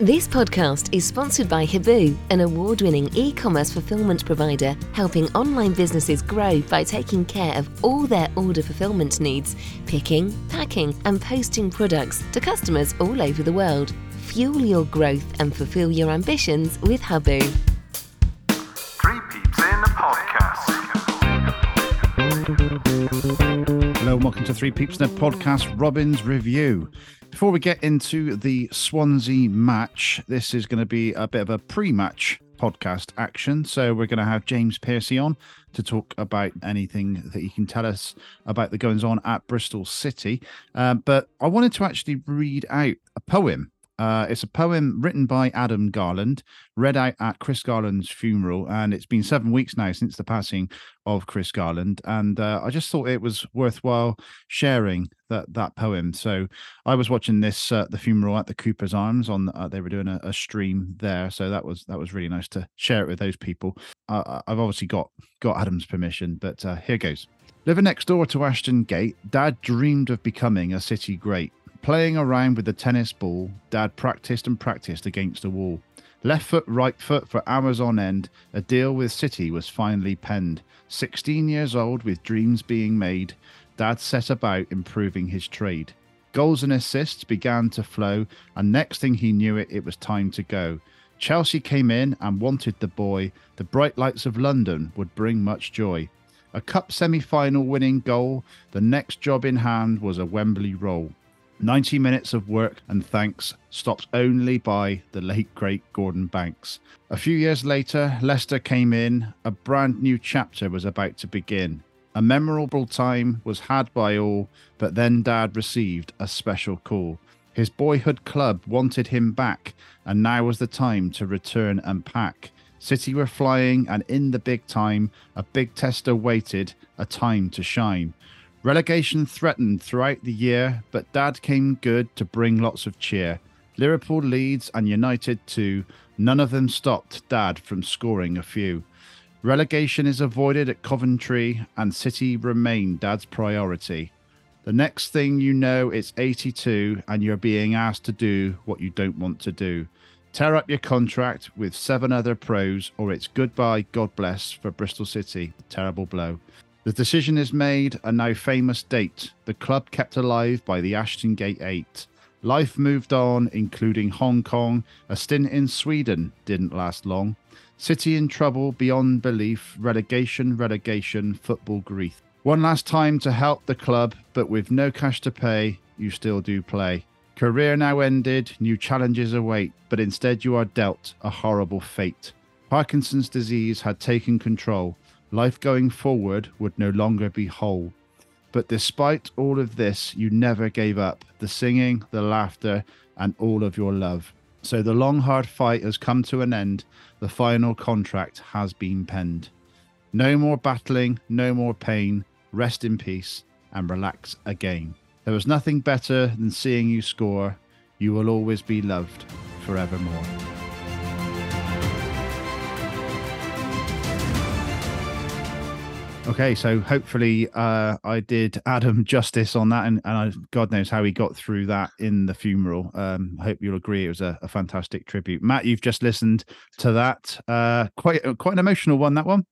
This podcast is sponsored by Huboo, an award winning e commerce fulfillment provider helping online businesses grow by taking care of all their order fulfillment needs, picking, packing, and posting products to customers all over the world. Fuel your growth and fulfill your ambitions with Huboo. Three Peeps in a Podcast. Hello and welcome to Three Peeps in a Podcast Robins Review. Before we get into the Swansea match, this is going to be a bit of a pre match podcast action. So we're going to have James Piercy on to talk about anything that he can tell us about the goings on at Bristol City. Um, but I wanted to actually read out a poem uh, it's a poem written by Adam Garland, read out at Chris Garland's funeral, and it's been seven weeks now since the passing of Chris Garland. And uh, I just thought it was worthwhile sharing that that poem. So I was watching this uh, the funeral at the Cooper's Arms on. Uh, they were doing a, a, stream there, so that was that was really nice to share it with those people. I've obviously got got Adam's permission, but uh, here goes. Living next door to Ashton Gate, Dad dreamed of becoming a city great. Playing around with the tennis ball, Dad practiced and practiced against the wall. Left foot, right foot for hours on end, a deal with City was finally penned. 16 years old, with dreams being made, Dad set about improving his trade. Goals and assists began to flow, and next thing he knew it, it was time to go. Chelsea came in and wanted the boy. The bright lights of London would bring much joy. A cup semi final winning goal, the next job in hand was a Wembley roll. 90 minutes of work and thanks, stopped only by the late great Gordon Banks. A few years later, Leicester came in, a brand new chapter was about to begin. A memorable time was had by all, but then Dad received a special call. His boyhood club wanted him back, and now was the time to return and pack. City were flying, and in the big time, a big test awaited, a time to shine. Relegation threatened throughout the year, but Dad came good to bring lots of cheer. Liverpool leads and United too. None of them stopped Dad from scoring a few. Relegation is avoided at Coventry, and City remain Dad's priority. The next thing you know, it's 82, and you're being asked to do what you don't want to do. Tear up your contract with seven other pros, or it's goodbye, God bless, for Bristol City. Terrible blow. The decision is made, a now famous date. The club kept alive by the Ashton Gate Eight. Life moved on, including Hong Kong. A stint in Sweden didn't last long. City in trouble beyond belief. Relegation, relegation, football grief. One last time to help the club, but with no cash to pay, you still do play. Career now ended, new challenges await, but instead you are dealt a horrible fate. Parkinson's disease had taken control. Life going forward would no longer be whole. But despite all of this, you never gave up the singing, the laughter, and all of your love. So the long, hard fight has come to an end. The final contract has been penned. No more battling, no more pain. Rest in peace and relax again. There was nothing better than seeing you score. You will always be loved forevermore. Okay, so hopefully uh, I did Adam justice on that, and, and I, God knows how he got through that in the funeral. Um, I hope you'll agree it was a, a, fantastic tribute. Matt, you've just listened to that. Uh, quite quite an emotional one. That one.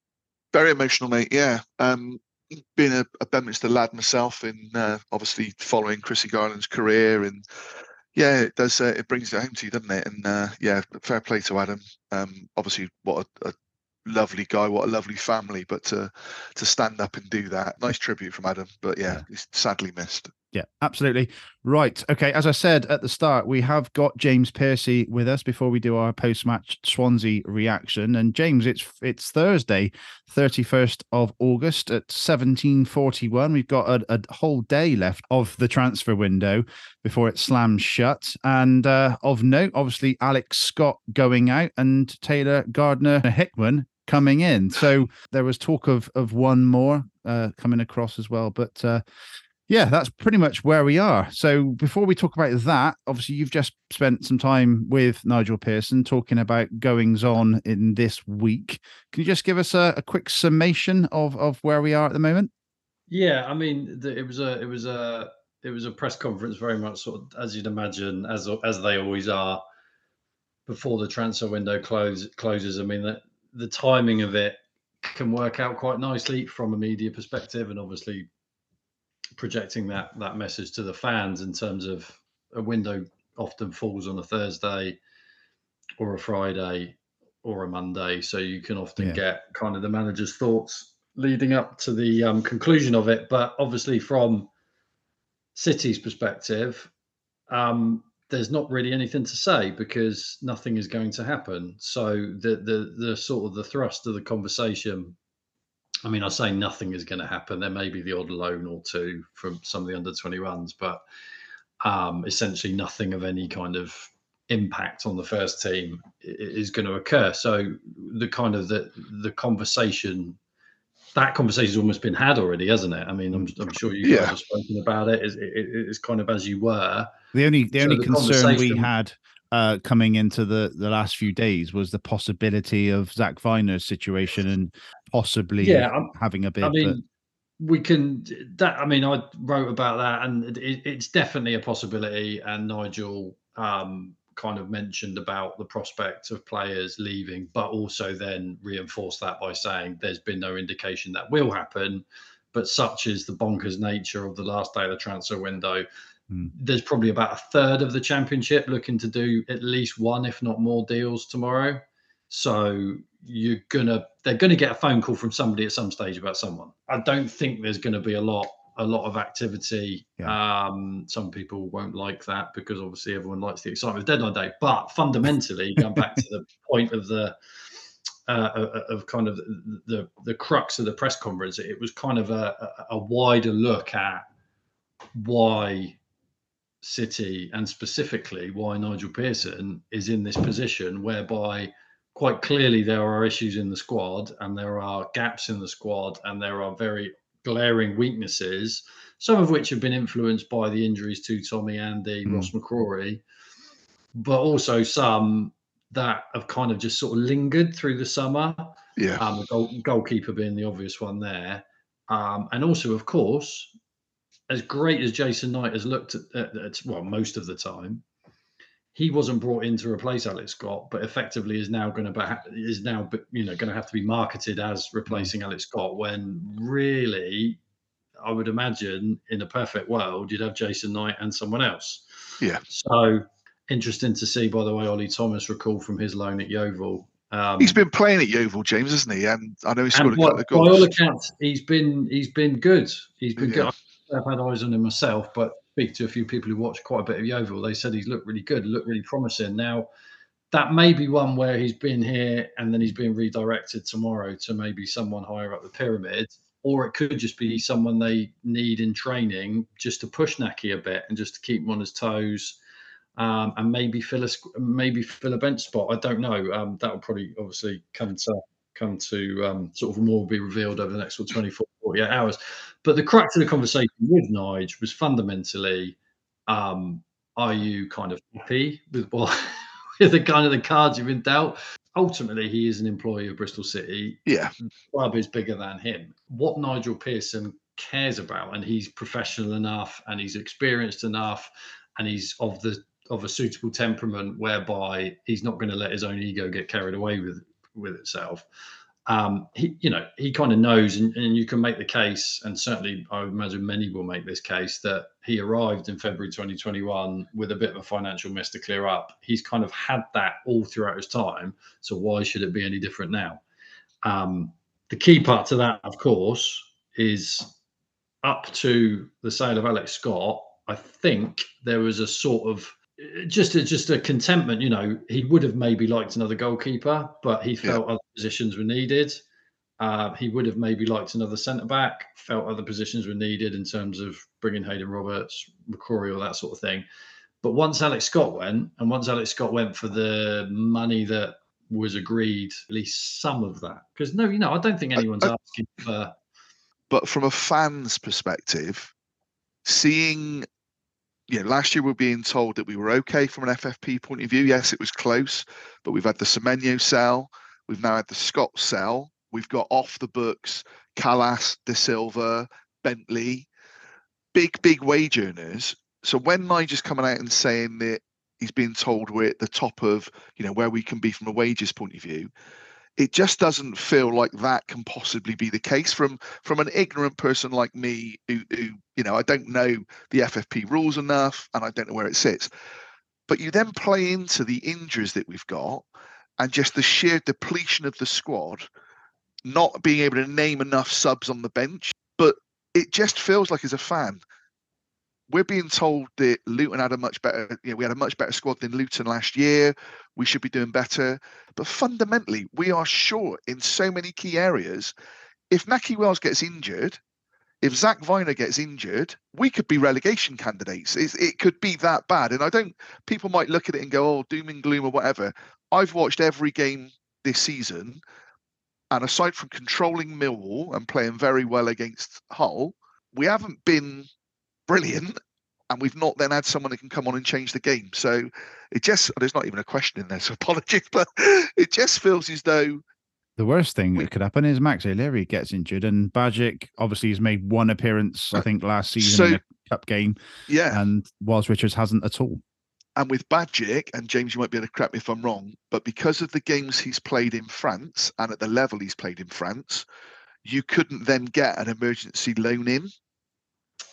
Very emotional, mate. Yeah. Um, being a, a Bedminster lad myself, and uh, obviously following Chrissy Garland's career, and yeah, it does. Uh, it brings it home to you, doesn't it? And uh, yeah, fair play to Adam. Um, obviously, what a, a lovely guy, what a lovely family. But to to stand up and do that, nice tribute from Adam. But yeah, yeah. he's sadly missed. Yeah, absolutely. Right. Okay. As I said at the start, we have got James Piercy with us before we do our post-match Swansea reaction. And James, it's it's Thursday, 31st of August at 1741. We've got a, a whole day left of the transfer window before it slams shut. And uh, of note, obviously, Alex Scott going out and Taylor Gardner Hickman coming in. So there was talk of of one more uh, coming across as well. But uh, yeah, that's pretty much where we are. So before we talk about that, obviously you've just spent some time with Nigel Pearson talking about goings on in this week. Can you just give us a, a quick summation of of where we are at the moment? Yeah, I mean, the, it was a it was a it was a press conference very much sort of as you'd imagine, as as they always are. before the transfer window close, closes. I mean, that the timing of it can work out quite nicely from a media perspective, and obviously projecting that that message to the fans in terms of a window often falls on a Thursday or a Friday or a Monday, so you can often Yeah. get kind of the manager's thoughts leading up to the um, conclusion of it. But obviously, from City's perspective, um, there's not really anything to say because nothing is going to happen. So the the the sort of the thrust of the conversation. I mean, I say nothing is going to happen. There may be the odd loan or two from some of the under 21s, but um, essentially nothing of any kind of impact on the first team is going to occur. So the kind of the the conversation that conversation's almost been had already, hasn't it? I mean, I'm, I'm sure you guys Yeah. have spoken about it. It's, it, it- it's kind of as you were. The only the So only the concern we had uh, coming into the the last few days was the possibility of Zach Vyner's situation and possibly Yeah, I'm- having a bit. I but we can that. I mean, I wrote about that, and it, it's definitely a possibility. And Nigel um, kind of mentioned about the prospect of players leaving, but also then reinforced that by saying there's been no indication that will happen. But such is the bonkers nature of the last day of the transfer window. Hmm. There's probably about a third of the championship looking to do at least one, if not more, deals tomorrow. So you're gonna they're gonna get a phone call from somebody at some stage about someone. I don't think there's gonna be a lot a lot of activity. Um, some people won't like that because obviously everyone likes the excitement of deadline day. But fundamentally, going back to the point of the uh, of- of kind of the, the the crux of the press conference, it was kind of a, a wider look at why City and specifically why Nigel Pearson is in this position whereby quite clearly there are issues in the squad and there are gaps in the squad and there are very glaring weaknesses, some of which have been influenced by the injuries to Tommy Andy, Mm. Ross McCrorie, but also some that have kind of just sort of lingered through the summer Yeah. um, the goal, goalkeeper being the obvious one there. Um, and also, of course, as great as Jason Knight has looked at, at, at well most of the time, he wasn't brought in to replace Alex Scott, but effectively is now going to be is now you know going to have to be marketed as replacing Alex Scott. When really, I would imagine in a perfect world, you'd have Jason Knight and someone else. Yeah. So interesting to see, by the way, Ollie Thomas recalled from his loan at Yeovil. Um, He's been playing at Yeovil, James, hasn't he? And I know he's scored a couple of goals. by all accounts, he's been he's been good. He's been Yeah. good. I've had eyes on him myself, but speak to a few people who watch quite a bit of Yeovil. They said he's looked really good, looked really promising. Now, that may be one where he's been here and then he's being redirected tomorrow to maybe someone higher up the pyramid, or it could just be someone they need in training just to push Nahki a bit and just to keep him on his toes. Um, and maybe fill a maybe fill a bench spot. I don't know. Um, that will probably obviously come to come to um, sort of more be revealed over the next sort of 24, 48 hours. But the crux of the conversation with Nige was fundamentally, um, are you kind of happy with what with the kind of the cards you've been dealt? Ultimately, he is an employee of Bristol City Yeah. club is bigger than him. What Nigel Pearson cares about, and he's professional enough, and he's experienced enough, and he's of the of a suitable temperament whereby he's not going to let his own ego get carried away with with itself. Um, he, you know, he kind of knows, and, and you can make the case, and certainly I imagine many will make this case that he arrived in February 2021 with a bit of a financial mess to clear up. He's kind of had that all throughout his time. So why should it be any different now? Um, the key part to that, of course, is up to the sale of Alex Scott. I think there was a sort of just a, just a contentment. You know, he would have maybe liked another goalkeeper, but he felt other positions were needed. Uh, he would have maybe liked another centre back. Felt other positions were needed in terms of bringing Haydon Roberts, McCrorie, all that sort of thing. But once Alex Scott went, and once Alex Scott went for the money that was agreed, at least some of that, because no, you know, I don't think anyone's I- asking for. But from a fan's perspective, seeing, you know, last year we were being told that we were okay from an FFP point of view. Yes, it was close, but we've had the Semenyo sell. We've now had the Scott sell. We've got off the books Kalas, De Silva, Bentley, big, big wage earners. So when Nigel's coming out and saying that He's being told we're at the top of, you know, where we can be from a wages point of view. It just doesn't feel like that can possibly be the case from from an ignorant person like me, who, who you know, I don't know the FFP rules enough, and I don't know where it sits. But you then play into the injuries that we've got, and just the sheer depletion of the squad, not being able to name enough subs on the bench. But it just feels like as a fan, we're being told that Luton had a much better, you know, we had a much better squad than Luton last year. We should be doing better. But fundamentally, we are short in so many key areas. If Nahki Wells gets injured, if Zach Vyner gets injured, we could be relegation candidates. It's, it could be that bad. And I don't, people might look at it and go, oh, doom and gloom or whatever. I've watched every game this season. And aside from controlling Millwall and playing very well against Hull, we haven't been brilliant. And we've not then had someone that can come on and change the game. So it just, there's not even a question in there. So apologies, but it just feels as though The worst thing that could happen is Max O'Leary gets injured, and Bajic obviously has made one appearance, I uh, think, last season in a cup game, yeah. and Wiles-Richards hasn't at all. And with Bajic, and James, you might be able to correct me if I'm wrong, but because of the games he's played in France and at the level he's played in France, you couldn't then get an emergency loan in.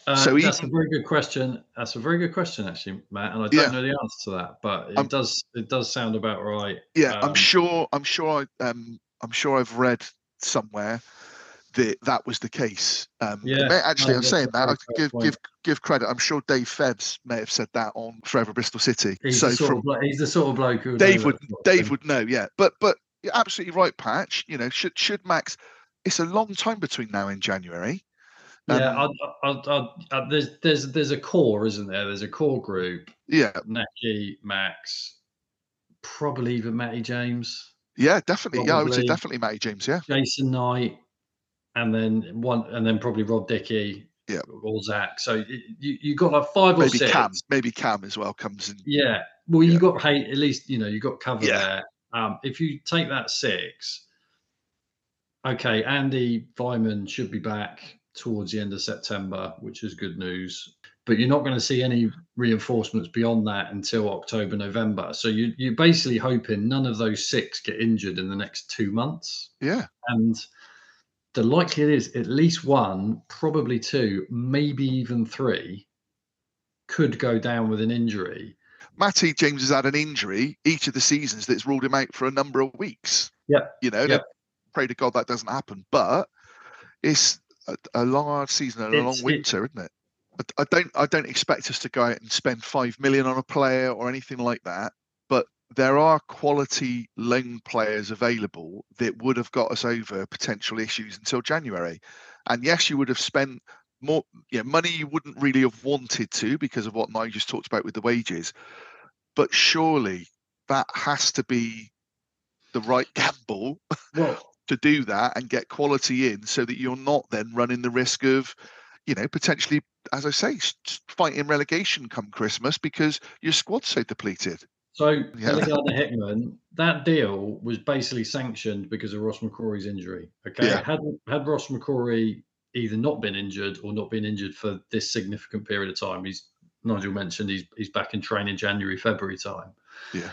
Uh, So that's a very good question. That's a very good question, actually, Matt. And I don't Yeah. know the answer to that, but it I'm- does it does sound about right. Yeah, I'm Um, sure. I'm sure. I, um, I'm sure I've read somewhere that that was the case. Um, Yeah, may- actually, no, I'm saying that. I give point. give give credit. I'm sure Dave Febbs may have said that on Forever Bristol City. He's, so the sort from he's the sort of bloke who Dave would Dave would know, yeah. But but you're absolutely right, Patch. You know, should should Max? It's a long time between now and January. Yeah, Um, I, I, I, I, there's there's there's a core, isn't there? There's a core group. Yeah, Nahki, Max, probably even Matty James, yeah, definitely. Yeah, I would say definitely Matty James. Yeah, Jason Knight, and then one, and then probably Rob Dickie, Yeah. or Zach. So you you got like five or maybe six. Cam, maybe Cam as well comes in. Yeah. Well, Yeah. you got hey, at least you know you got cover Yeah. there. Um, if you take that six, okay, Andy Vyman should be back towards the end of September, which is good news. But you're not going to see any reinforcements beyond that until October, November. So you, you're basically hoping none of those six get injured in the next two months. Yeah, And the likelihood is at least one, probably two, maybe even three could go down with an injury. Matty James has had an injury each of the seasons that's ruled him out for a number of weeks. Yeah. You know, Yep. pray to God that doesn't happen. But it's a, a long hard season and a long It's- winter, isn't it? I, I don't I don't expect us to go out and spend five million on a player or anything like that. But there are quality loan players available that would have got us over potential issues until January. And yes, you would have spent more yeah, money you wouldn't really have wanted to because of what Nigel just talked about with the wages. But surely that has to be the right gamble Well, to do that and get quality in so that you're not then running the risk of, you know, potentially, as I say, fighting relegation come Christmas because your squad's so depleted. So, Yeah. Gardner Hickman, that deal was basically sanctioned because of Ross McCrorie's injury. Okay, Yeah. had had Ross McCrorie either not been injured or not been injured for this significant period of time, he's Nigel mentioned he's he's back in training January February time. Yeah.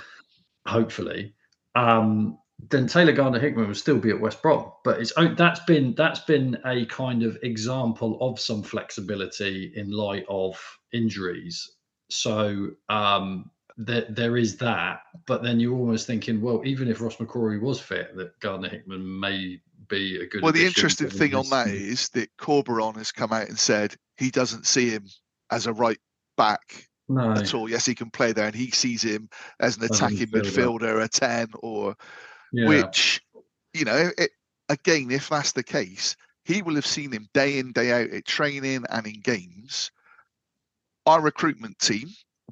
hopefully. Um, then Taylor Gardner Hickman will still be at West Brom, but it's that's been that's been a kind of example of some flexibility in light of injuries. So um, there there is that, but then you're almost thinking, well, even if Ross McCrorie was fit, that Gardner Hickman may be a good. Well, the interesting thing on that is that Corberán has come out and said he doesn't see him as a right back no, at all. Yes, he can play there, and he sees him as an attacking midfielder. midfielder, a 10, or yeah, which, you know, it, again, if that's the case, he will have seen him day in, day out at training and in games. Our recruitment team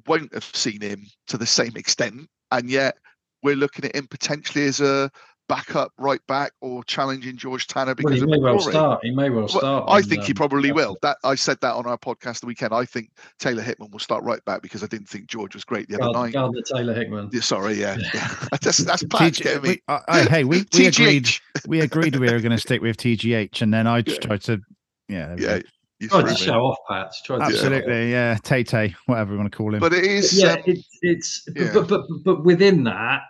won't have seen him to the same extent, and yet we're looking at him potentially as a backup right back or challenging George Tanner well, because he of may well start. He may well Well, start. I on, think he um, probably will. That I said that on our podcast the weekend. I think Taylor Hickman will start right back because I didn't think George was great the other Gardner, night. Gardner Taylor Hickman. Yeah, sorry, yeah, yeah. that's that's Patch TG getting me. we- I- I- hey, we, we agreed. We agreed we were going to stick with TGH, and then I just Yeah. tried to. Yeah, Yeah, go. You Tried to show off, Pat. Tried to. Absolutely, yeah. Tay Tay, whatever you want to call him. But it is. yeah, um, it, it's yeah. But, but but within that,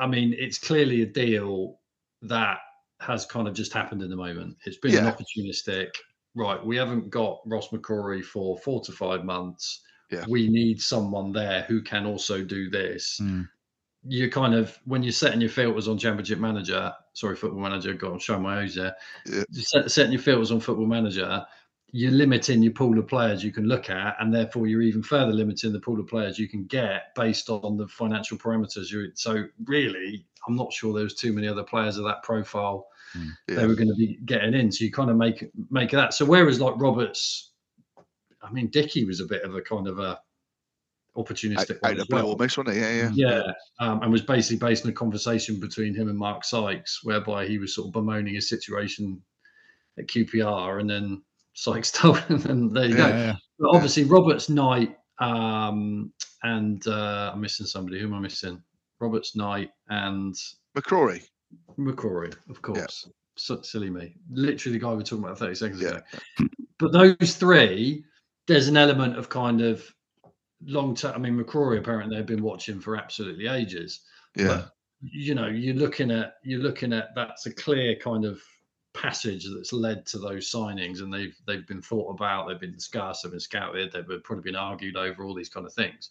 I mean, it's clearly a deal that has kind of just happened in the moment. It's been an opportunistic. Right, we haven't got Ross McCrorie for four to five months. Yeah. We need someone there who can also do this. Mm. You kind of when you're setting your filters on Championship Manager, sorry, Football Manager, got on show my age there. Yeah. Set, setting your filters on Football Manager, you're limiting your pool of players you can look at, and therefore you're even further limiting the pool of players you can get based on the financial parameters. You're, so really, I'm not sure there was too many other players of that profile yeah. they were going to be getting in. So you kind of make make that. So whereas like Roberts, I mean, Dickie was a bit of a kind of a opportunistic out one of well. almost, wasn't it? Yeah, yeah. Yeah, um, and was basically based on a conversation between him and Mark Sykes, whereby he was sort of bemoaning his situation at QPR, and then Sykes told him, and there you yeah, go. yeah. But obviously, Roberts Knight um, and uh, I'm missing somebody. Who am I missing? Roberts Knight and McCrorie. McCrorie, of course. So, silly me. Literally the guy we were talking about 30 seconds Yeah. ago. But those three, there's an element of kind of long term. I mean, McCrorie apparently they've been watching for absolutely ages. Yeah. But, you know, you're looking at you're looking at that's a clear kind of passage that's led to those signings, and they've they've been thought about, they've been discussed, they've been scouted, they've probably been argued over all these kind of things.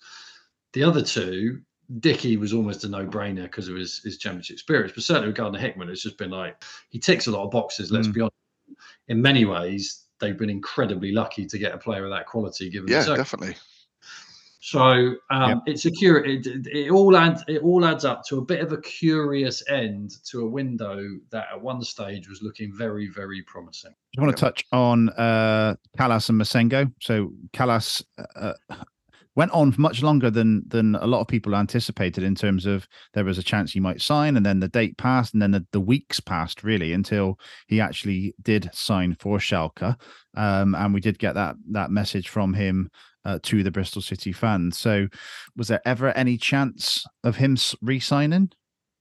The other two, Dickie was almost a no-brainer because of his his championship experience, but certainly regarding Hickman, it's just been like he ticks a lot of boxes. Let's Mm. be honest. In many ways, they've been incredibly lucky to get a player of that quality. Given yeah, definitely. So um, it's a cur- it, it, it all adds it all adds up to a bit of a curious end to a window that at one stage was looking very very promising. I want to touch on uh, Kalas and Massengo. So Kalas uh, went on for much longer than than a lot of people anticipated in terms of there was a chance he might sign, and then the date passed, and then the, the weeks passed really until he actually did sign for Schalke, um, and we did get that that message from him. Uh, to the Bristol City fans. So, was there ever any chance of him re-signing?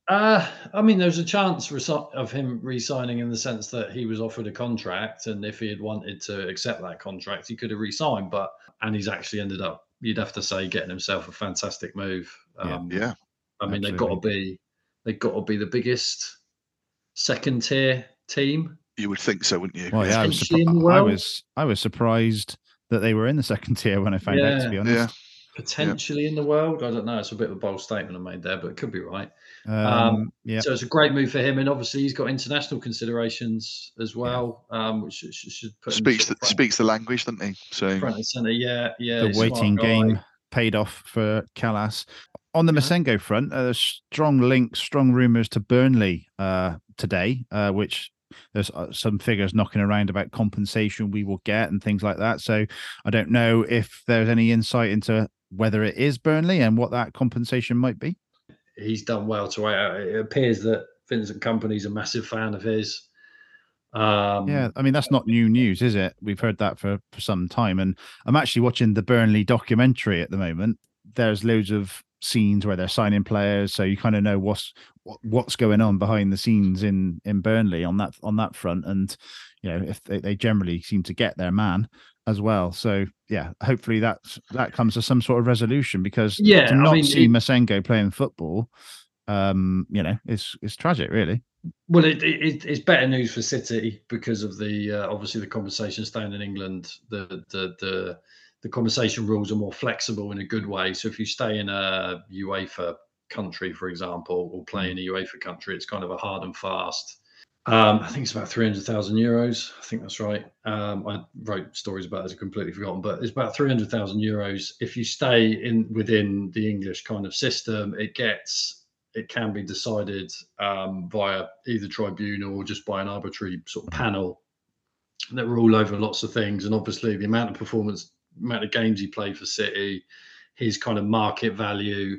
Uh, I mean, there was a chance of him re-signing in the sense that he was offered a contract, and if he had wanted to accept that contract, he could have re-signed. But and he's actually ended up, you'd have to say, getting himself a fantastic move. Yeah. Um, Yeah. I mean, they've got to be, they've got to be the biggest second tier team. You would think so, wouldn't you? Well, yeah, I was, Potentially in surpri- I was I was surprised that they were in the second tier when I found out. To be honest, Yeah. potentially in the world. I don't know. It's a bit of a bold statement I made there, but it could be right. Um, yeah, So it's a great move for him, and obviously he's got international considerations as well, um, which should, should- should put Speaks sort the, front, speaks the language, doesn't he? So front and center. Yeah, yeah. the he's a smart waiting game paid off for Kalas. On the Yeah. Massengo front, uh, there's strong links, strong rumours to Burnley uh, today, uh, which there's uh, some figures knocking around about compensation we will get and things like that. So I don't know if there's any insight into whether it is Burnley and what that compensation might be. He's done well to out. It appears that Vincent Kompany's a massive fan of his. Um, Yeah, I mean that's not new news, is it? We've heard that for, for some time, and I'm actually watching the Burnley documentary at the moment. There's loads of scenes where they're signing players, so you kind of know what's what's going on behind the scenes in in Burnley on that on that front, and you know if they, they generally seem to get their man as well. So yeah, hopefully that that comes to some sort of resolution because Yeah, to I not mean, see it- Massengo playing football, um, you know, it's it's tragic, really. Well, it, it, it's better news for City because of the uh, obviously the compensation staying in England. The, the the the compensation rules are more flexible in a good way. So if you stay in a UEFA country, for example, or play in a UEFA country, it's kind of a hard and fast. Um, I think it's about three hundred thousand euros. I think that's right. Um, I wrote stories about it, I've completely forgotten, but it's about three hundred thousand euros. If you stay in within the English kind of system, it gets it can be decided um, via either tribunal or just by an arbitrary sort of panel that rule over lots of things. And obviously, the amount of performance, amount of games he played for City, his kind of market value.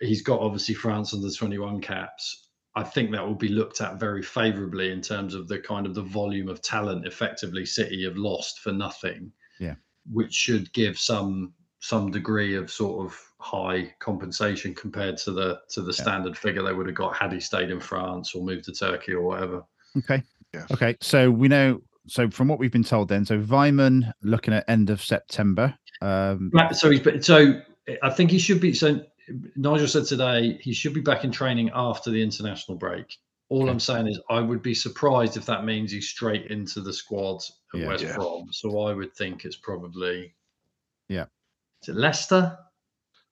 He's got obviously France under 21 caps. I think that will be looked at very favourably in terms of the kind of the volume of talent effectively City have lost for nothing. Yeah. Which should give some some degree of sort of high compensation compared to the to the standard figure they would have got had he stayed in France or moved to Turkey or whatever. Okay. Yeah. Okay. So we know so from what we've been told, then, so Vyman looking at end of September. Um, Right, So he's but so I think he should be. So Nigel said today he should be back in training after the international break. All Okay. I'm saying is I would be surprised if that means he's straight into the squad at Yeah. West Yeah. Brom. So I would think it's probably Yeah. Is it Leicester?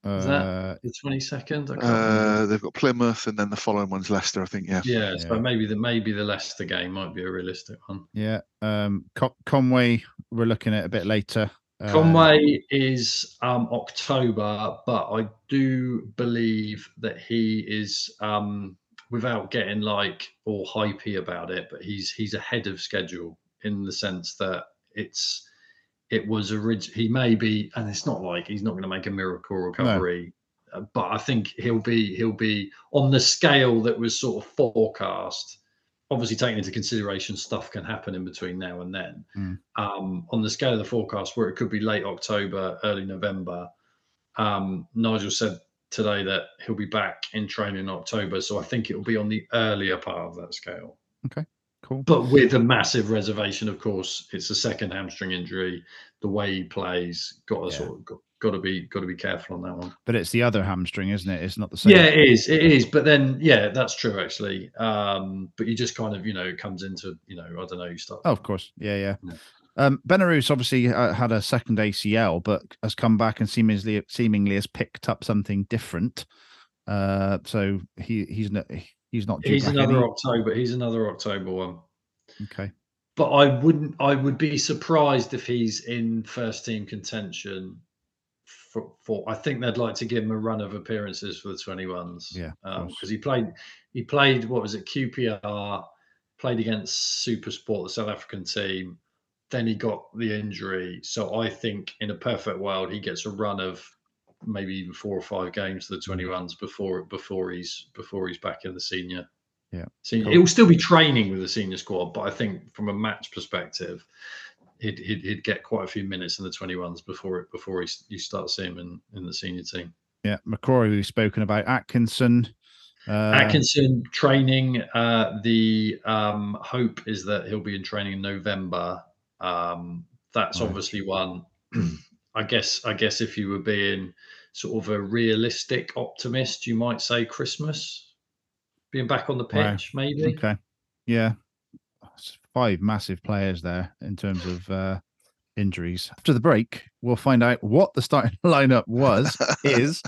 Is that- uh, The 22nd? Uh, they've got Plymouth, and then the following one's Leicester. I think. Yeah. yeah, so yeah. maybe the maybe the Leicester game might be a realistic one. yeah. Um, Co- Conway, we're looking at a bit later. Uh, Conway is um, October, but I do believe that he is, um, without getting like all hypey about it, but he's he's ahead of schedule in the sense that it's it was orig- he may be, and it's not like he's not going to make a miracle recovery, uh, but I think he'll be he'll be on the scale that was sort of forecast. Obviously, taking into consideration stuff can happen in between now and then um, on the scale of the forecast, where it could be late October, early November. Um, Nigel said today that he'll be back in training in October, so I think it will be on the earlier part of that scale. Okay, cool. But with a massive reservation, of course, it's a second hamstring injury. The way he plays, got to Yeah. sort of got, to be got to be careful on that one. But it's the other hamstring, isn't it? It's not the same. Yeah, it is. It is. But then, yeah, that's true actually. Um, but you just kind of, you know, it comes into, you know, I don't know, you start. Oh, of course. Yeah, yeah. Yeah. Um, obviously uh, had a second ACL, but has come back and seemingly seemingly has picked up something different. Uh, so he he's not he's not. he's another any- October. He's another October one. Okay. but I wouldn't. I would be surprised if he's in first team contention. For, for I think they'd like to give him a run of appearances for the twenty ones. Yeah, because um, course. he played. He played. What was it? QPR played against Super Sport, the South African team. Then he got the injury. So I think in a perfect world, he gets a run of maybe even four or five games for the mm. twenty ones before before he's before he's back in the senior. Yeah, Senior. cool. He will still be training with the senior squad, but I think from a match perspective, he'd, he'd, he'd get quite a few minutes in the 21s before it before he, you start seeing him in, in the senior team. Yeah, McCrorie we've spoken about. Atkinson. Uh, Atkinson training. Uh, the um, hope is that he'll be in training in November. Um, that's Right. obviously one. I guess. I guess if you were being sort of a realistic optimist, you might say Christmas, being back on the pitch, maybe. Okay. Yeah. Five massive players there in terms of uh, injuries. After the break, we'll find out what the starting lineup was, is,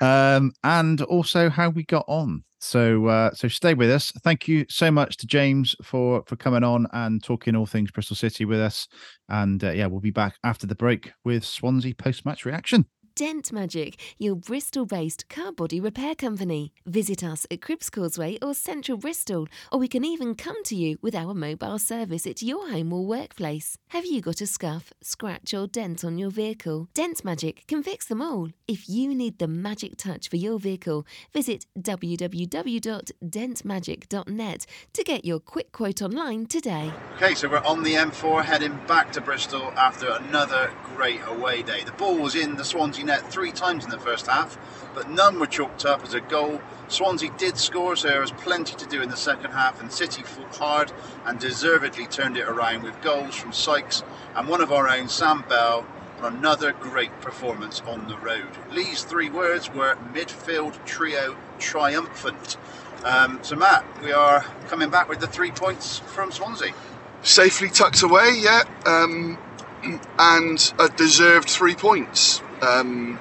um, and also how we got on. So, uh, so stay with us. Thank you so much to James for for coming on and talking all things Bristol City with us. And uh, yeah, we'll be back after the break with Swansea post match reaction. Dent Magic, your Bristol based car body repair company. Visit us at Cribs Causeway or Central Bristol, or we can even come to you with our mobile service at your home or workplace. Have you got a scuff, scratch, or dent on your vehicle? Dent Magic can fix them all. If you need the magic touch for your vehicle, visit www.dentmagic.net to get your quick quote online today. Okay, so we're on the M4 heading back to Bristol after another great away day. The ball was in the Swansea net three times in the first half, but none were chalked up as a goal. Swansea did score, so there was plenty to do in the second half, and City fought hard and deservedly turned it around with goals from Sykes and one of our own, Sam Bell, on another great performance on the road. Lee's three words were midfield trio triumphant. Um, so, Matt, we are coming back with the three points from Swansea. safely tucked away, yeah, um, and a deserved three points. Um,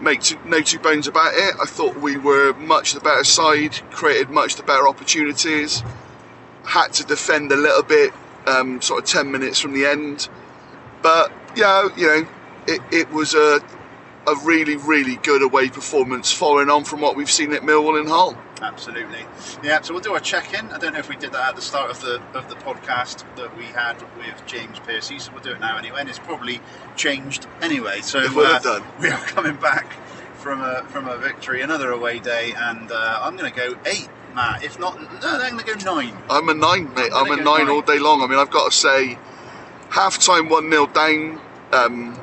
make two, no two bones about it. I thought we were much the better side, created much the better opportunities, had to defend a little bit, um, sort of 10 minutes from the end. But, yeah, you know, it, it was a, a really, really good away performance following on from what we've seen at Millwall and Hull. Absolutely. Yeah, so we'll do a check-in. I don't know if we did that at the start of the of the podcast that we had with James Piercy, so we'll do it now anyway. And it's probably changed anyway. So It will have uh, done. we are coming back from a from a victory, another away day, and uh, I'm going to go eight, Matt. If not, no, I'm going to go nine. I'm a nine, mate. I'm I'm a nine nine. all day long. I mean, I've got to say, half time 1 0 down. Um,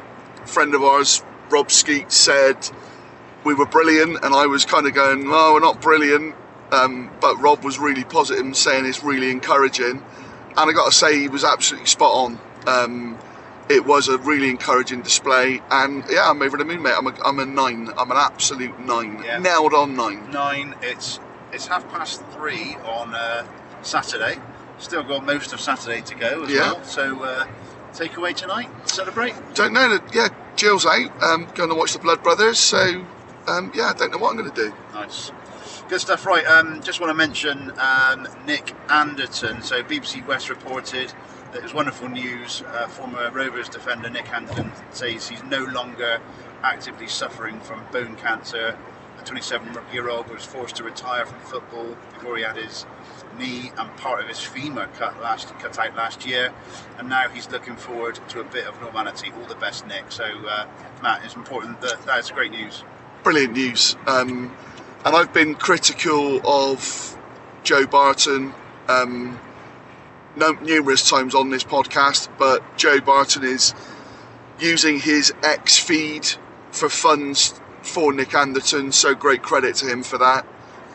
friend of ours, Rob Skeet, said we were brilliant, and I was kind of going, no, we're not brilliant. Um, but Rob was really positive and saying it's really encouraging. and I got to say he was absolutely spot on. Um, it was a really encouraging display, and yeah, I'm over the moon, mate. I'm a, I'm a nine. I'm an absolute nine. Yeah. Nailed on nine. Nine. It's it's half past three on uh, Saturday. Still got most of Saturday to go as Yeah. well. So uh, take away tonight. Celebrate. Don't know that. Yeah, Jill's out. Um, going to watch the Blood Brothers. So um, yeah, I don't know what I'm going to do. Nice. Good stuff. Right. Um, just want to mention um, Nick Anderton. So BBC West reported that it was wonderful news. Uh, former Rovers defender Nick Anderton says he's no longer actively suffering from bone cancer. The 27-year-old was forced to retire from football before he had his knee and part of his femur cut last cut out last year, and now he's looking forward to a bit of normality. All the best, Nick. So, uh, Matt, it's important that that's great news. brilliant news. Um, and I've been critical of Joe Barton um, no, numerous times on this podcast, but Joe Barton is using his X feed for funds for Nick Anderton. So great credit to him for that.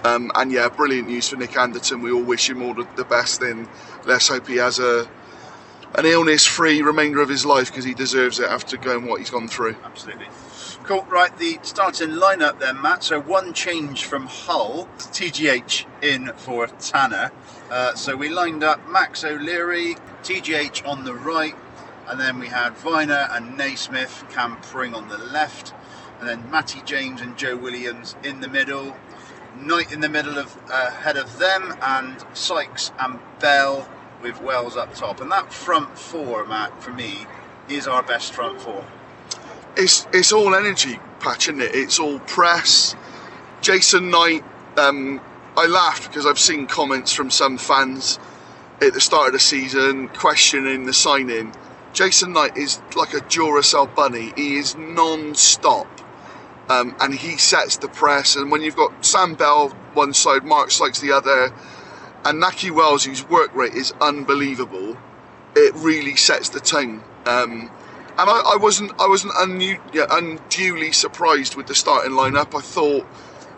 Um, and yeah, brilliant news for Nick Anderton. We all wish him all the, best. And let's hope he has a an illness-free remainder of his life because he deserves it after going what he's gone through. Absolutely. Cool. Right, the starting lineup then, Matt. So one change from Hull, TGH in for Tanner. Uh, so we lined up Max O'Leary, TGH on the right, and then we had Vyner and Naismith, Cam Pring on the left, and then Matty James and Joe Williams in the middle. Knight in the middle of uh, ahead of them, and Sykes and Bell with Wells up top. And that front four, Matt, for me, is our best front four. it's it's all energy patch, isn't it? It's all press. Jason Knight, um, I laughed because I've seen comments from some fans at the start of the season questioning the signing. Jason Knight is like a Duracell bunny. He is non-stop. Um, and he sets the press. And when you've got Sam Bell one side, Mark Sykes the other, and Nahki Wells, whose work rate is unbelievable, it really sets the tone. Um, and I, I wasn't I wasn't yeah, unduly surprised with the starting lineup. I thought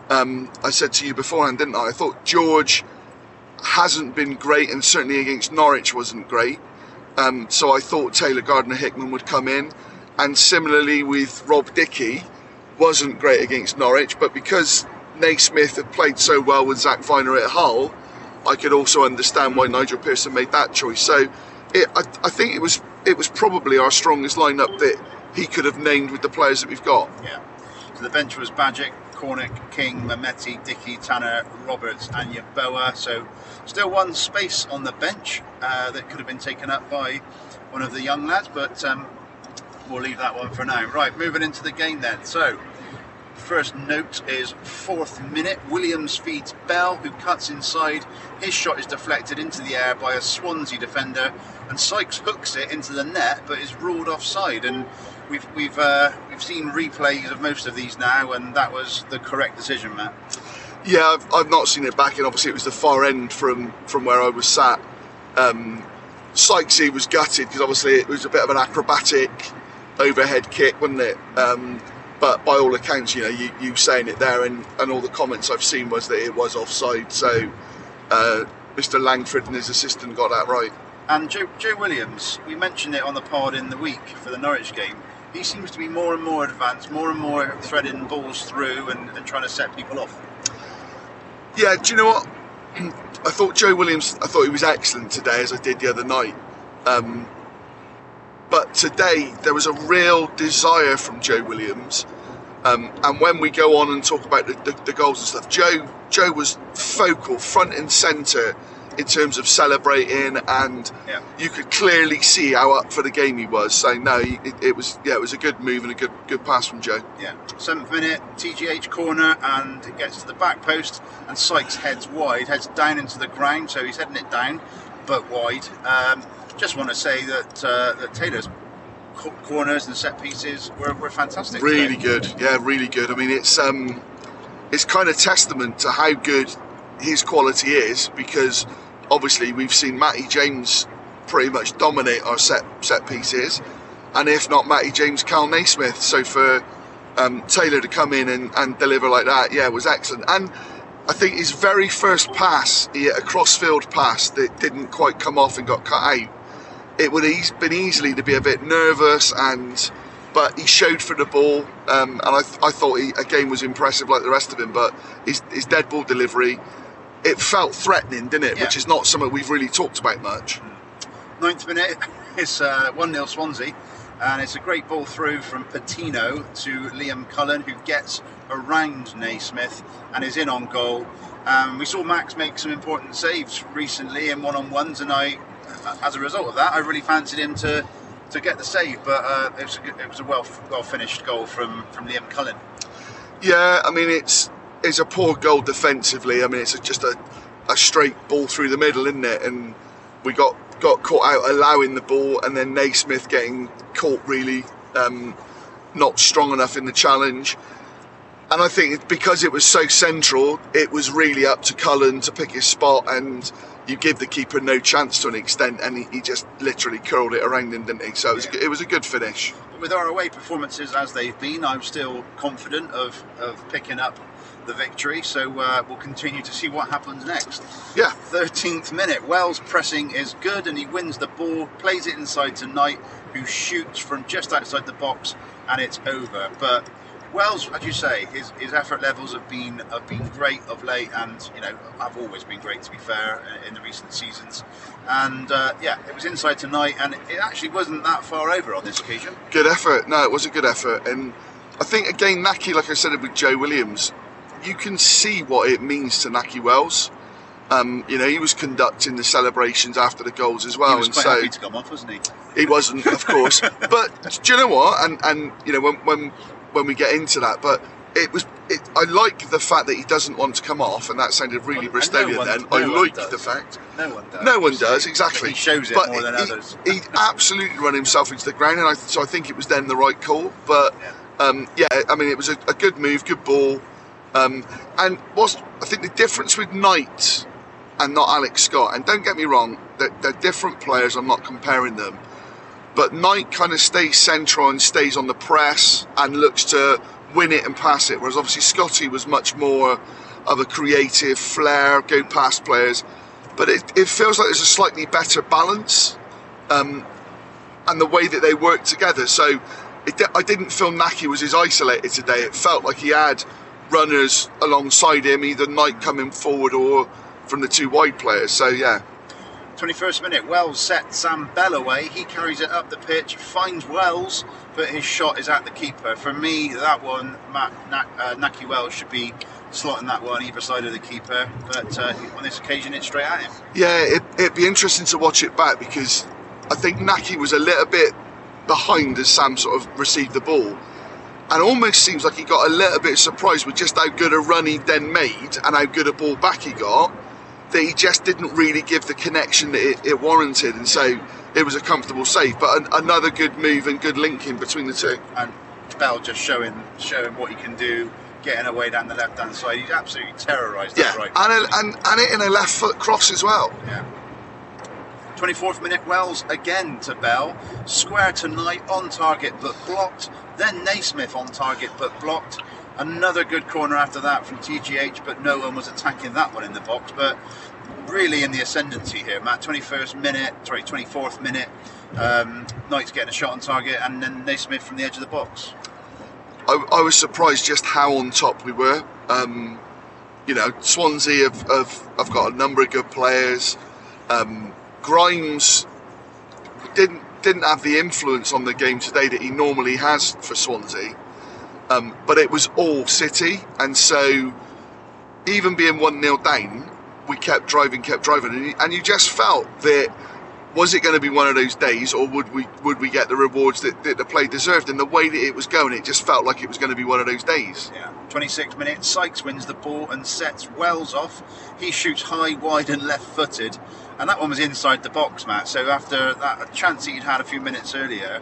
um, I said to you beforehand, didn't I? I thought George hasn't been great, and certainly against Norwich wasn't great. Um, so I thought Taylor Gardner Hickman would come in, and similarly with Rob Dickie, wasn't great against Norwich, but because Naismith had played so well with Zach Vyner at Hull, I could also understand why Nigel Pearson made that choice. So it, I, I think it was it was probably our strongest lineup that he could have named with the players that we've got. Yeah. So the bench was Bajic, Cornick, King, Mehmeti, Dickie, Tanner, Roberts, and Yeboah. So still one space on the bench uh, that could have been taken up by one of the young lads, but um, we'll leave that one for now. Right, moving into the game then. So first note is fourth minute. Williams feeds Bell, who cuts inside. His shot is deflected into the air by a Swansea defender, and Sykes hooks it into the net, but is ruled offside. And we've we've uh, we've seen replays of most of these now, and that was the correct decision, Matt. Yeah, I've, I've not seen it back, and obviously it was the far end from from where I was sat. Um, Sykesy was gutted because obviously it was a bit of an acrobatic overhead kick, wasn't it? Um, but by all accounts, you know, you, you saying it there, and, and all the comments I've seen was that it was offside. So uh, Mr. Langford and his assistant got that right. And Joe, Joe Williams, we mentioned it on the pod in the week for the Norwich game. He seems to be more and more advanced, more and more threading balls through and, and trying to set people off. Yeah, do you know what? I thought Joe Williams. I thought he was excellent today, as I did the other night. Um, but today there was a real desire from Joe Williams. Um, and when we go on and talk about the, the, the goals and stuff, Joe Joe was focal, front and centre in terms of celebrating, and Yeah. you could clearly see how up for the game he was. So no, it, it was yeah, it was a good move and a good good pass from Joe. Yeah. Seventh minute, TGH corner, and it gets to the back post, and Sykes heads wide, heads down into the ground, so he's heading it down, but wide. Um, just want to say that uh, that Taylor's corners and set pieces were, were fantastic. Really today. good, yeah, really good. I mean, it's um, it's kind of testament to how good his quality is because obviously we've seen Matty James pretty much dominate our set set pieces, and if not Matty James, Kal Naismith. So for um, Taylor to come in and, and deliver like that, yeah, was excellent. And I think his very first pass, he hit a crossfield pass that didn't quite come off and got cut out. It would have been easily to be a bit nervous and. But he showed for the ball, um, and I, th- I thought he again was impressive like the rest of him. But his, his dead ball delivery, it felt threatening, didn't it? Yeah. Which is not something we've really talked about much. Ninth minute, it's uh, 1 0 Swansea, and it's a great ball through from Patino to Liam Cullen, who gets around Naismith and is in on goal. Um, we saw Max make some important saves recently in one on ones, and I, uh, as a result of that, I really fancied him to. To get the save, but uh, it was a, it was a well well finished goal from, from Liam Cullen. Yeah, I mean it's it's a poor goal defensively. I mean it's just a, a straight ball through the middle, isn't it? And we got got caught out allowing the ball, and then Naismith getting caught really um, not strong enough in the challenge. And I think because it was so central, it was really up to Cullen to pick his spot, and you give the keeper no chance to an extent, and he, he just literally curled it around him, didn't he? So it was, it was a good finish. with our away performances as they've been, I'm still confident of, of picking up the victory. So uh, we'll continue to see what happens next. Yeah. 13th minute, Wells pressing is good and he wins the ball, plays it inside to Knight, who shoots from just outside the box, and it's over. But Wells, as you say, his, his effort levels have been have been great of late, and you know have always been great to be fair uh, in the recent seasons. And uh, yeah, it was inside to Knight, and it actually wasn't that far over on this occasion. Good effort. No, it was a good effort. And I think, again, Nahki, like I said with Joe Williams, you can see what it means to Nahki Wells. Um, you know, he was conducting the celebrations after the goals as well. he was and quite so happy to come off, wasn't he? he wasn't, of course. but do you know what? And, and you know, when, when, when we get into that, but it was, it, I like the fact that he doesn't want to come off, and that sounded really no Bristolian one- then. no I like the fact. No one does. No one does, exactly. He shows it but more than he, others. He absolutely run himself into the ground, and I, so I think it was then the right call. But Yeah. um, yeah, I mean, it was a, a good move, good ball. Um, and what's I think the difference with Knight and not Alex Scott, and don't get me wrong, they're, they're different players. I'm not comparing them, but Knight kind of stays central and stays on the press and looks to win it and pass it, whereas obviously Scotty was much more of a creative flair, go past players. But it, it feels like there's a slightly better balance um, and the way that they work together. So it, I didn't feel Nahki was as isolated today. It felt like he had runners alongside him, either Knight coming forward or from the two wide players. So yeah, 21st minute, Wells sets Sam Bell away. He carries it up the pitch, finds Wells, but his shot is at the keeper. For me, that one, Matt, uh, Nahki Wells should be slotting that one either side of the keeper, but uh, on this occasion, it's straight at him. yeah, it, it'd be interesting to watch it back because I think Nahki was a little bit behind as Sam sort of received the ball. And almost seems like he got a little bit surprised with just how good a run he then made and how good a ball back he got. That he just didn't really give the connection that it, it warranted, and so it was a comfortable save. But an, another good move and good linking between the two. And Bell just showing showing what he can do, getting away down the left hand side. He's absolutely terrorised Yeah, that right. and, a, and and it in a left foot cross as well. Yeah. 24th minute, Wells again to Bell. Square to Knight on target but blocked. Then Naismith on target but blocked. Another good corner after that from TGH, but no one was attacking that one in the box. But really in the ascendancy here, Matt. 21st minute, sorry, 24th minute. Um, Knight's getting a shot on target, and then Naismith from the edge of the box. I, I was surprised just how on top we were. Um, you know, Swansea have, have, have got a number of good players. Um, Grimes didn't didn't have the influence on the game today that he normally has for Swansea, um, but it was all City, and so even being one 0 down, we kept driving, kept driving, and you, and you just felt that was it going to be one of those days, or would we would we get the rewards that, that the play deserved? And the way that it was going, it just felt like it was going to be one of those days. Yeah. 26 minutes, Sykes wins the ball and sets Wells off. He shoots high, wide, and left footed. And that one was inside the box, Matt. So after that chance he'd had a few minutes earlier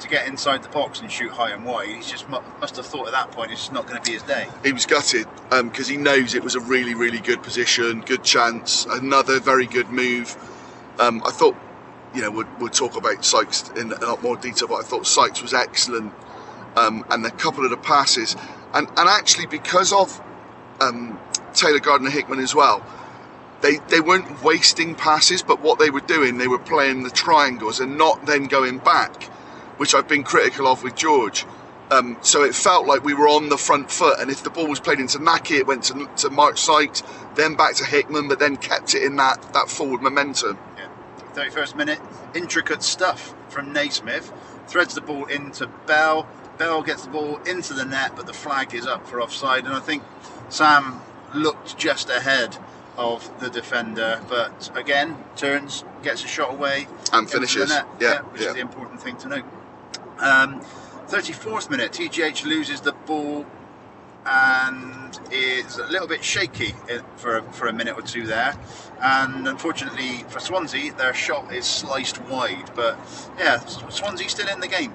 to get inside the box and shoot high and wide, he's just must have thought at that point it's not going to be his day. He was gutted because he knows it was a really, really good position, good chance, another very good move. Um, I thought, you know, we'll, we'll talk about Sykes in a lot more detail, but I thought Sykes was excellent, um, and a couple of the passes, and and actually because of um, Taylor Gardner Hickman as well. They they weren't wasting passes, but what they were doing, they were playing the triangles and not then going back, which I've been critical of with George. Um, so it felt like we were on the front foot, and if the ball was played into Nahki, it went to, to Mark Sykes, then back to Hickman, but then kept it in that, that forward momentum. Yeah. 31st minute, intricate stuff from Naismith. Threads the ball into Bell. Bell gets the ball into the net, but the flag is up for offside. And I think Sam looked just ahead of the defender, but again, turns, gets a shot away, And finishes. net. Yeah, which yeah. is the important thing to note. Um, 34th minute, TGH loses the ball and is a little bit shaky i- for, for a minute or two there. And unfortunately for Swansea, their shot is sliced wide. But yeah, Swansea still in the game.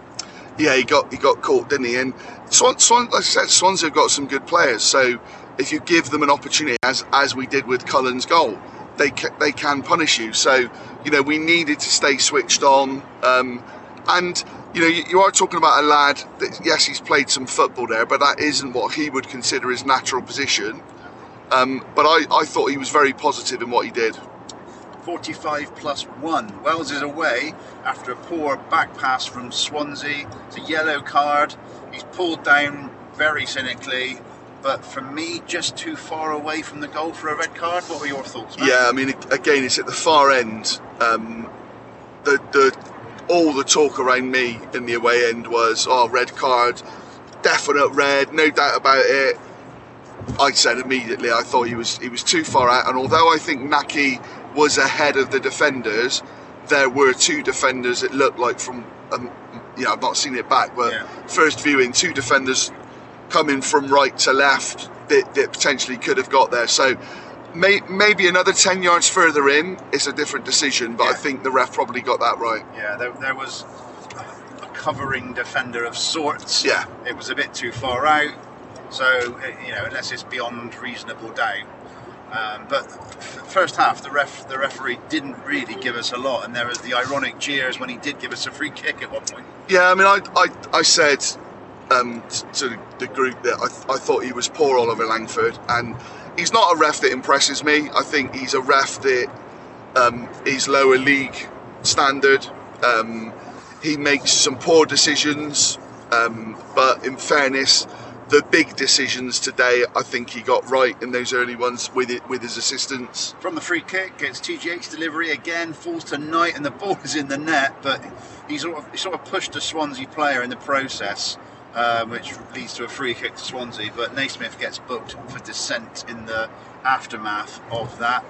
Yeah, he got he got caught, didn't he? And Swan, Swan, like I said, Swansea have got some good players. So if you give them an opportunity, as as we did with Cullen's goal, they ca- they can punish you. So you know we needed to stay switched on. Um, and you know you, you are talking about a lad that yes he's played some football there, but that isn't what he would consider his natural position. Um, but I, I thought he was very positive in what he did. 45 plus 1. Wells is away after a poor back pass from Swansea. It's a yellow card. He's pulled down very cynically. But for me, just too far away from the goal for a red card. What were your thoughts? Matt? Yeah, I mean, again, it's at the far end. Um, the the all the talk around me in the away end was, oh, red card, definite red, no doubt about it. I said immediately, I thought he was he was too far out, and although I think Nahki was ahead of the defenders, there were two defenders. It looked like from, um, yeah, I've not seen it back, but Yeah. first viewing, two defenders coming from right to left that, that potentially could have got there. So may, maybe another 10 yards further in, it's a different decision, but I think the ref probably got that right. Yeah, there, there was a covering defender of sorts. Yeah. It was a bit too far out. So, you know, unless it's beyond reasonable doubt. Um, but first half, the ref, the referee didn't really give us a lot, and there was the ironic cheers when he did give us a free kick at one point. Yeah, I mean, I, I, I said um, to the group that I, I thought he was poor Oliver Langford, and he's not a ref that impresses me. I think he's a ref that um, is lower league standard. Um, he makes some poor decisions, um, but in fairness, the big decisions today, I think he got right in those early ones with it with his assistants. From the free kick, gets TGH delivery again, falls to Knight, and the ball is in the net. But he sort of, he sort of pushed a Swansea player in the process, um, which leads to a free kick to Swansea. But Naismith gets booked for dissent in the aftermath of that,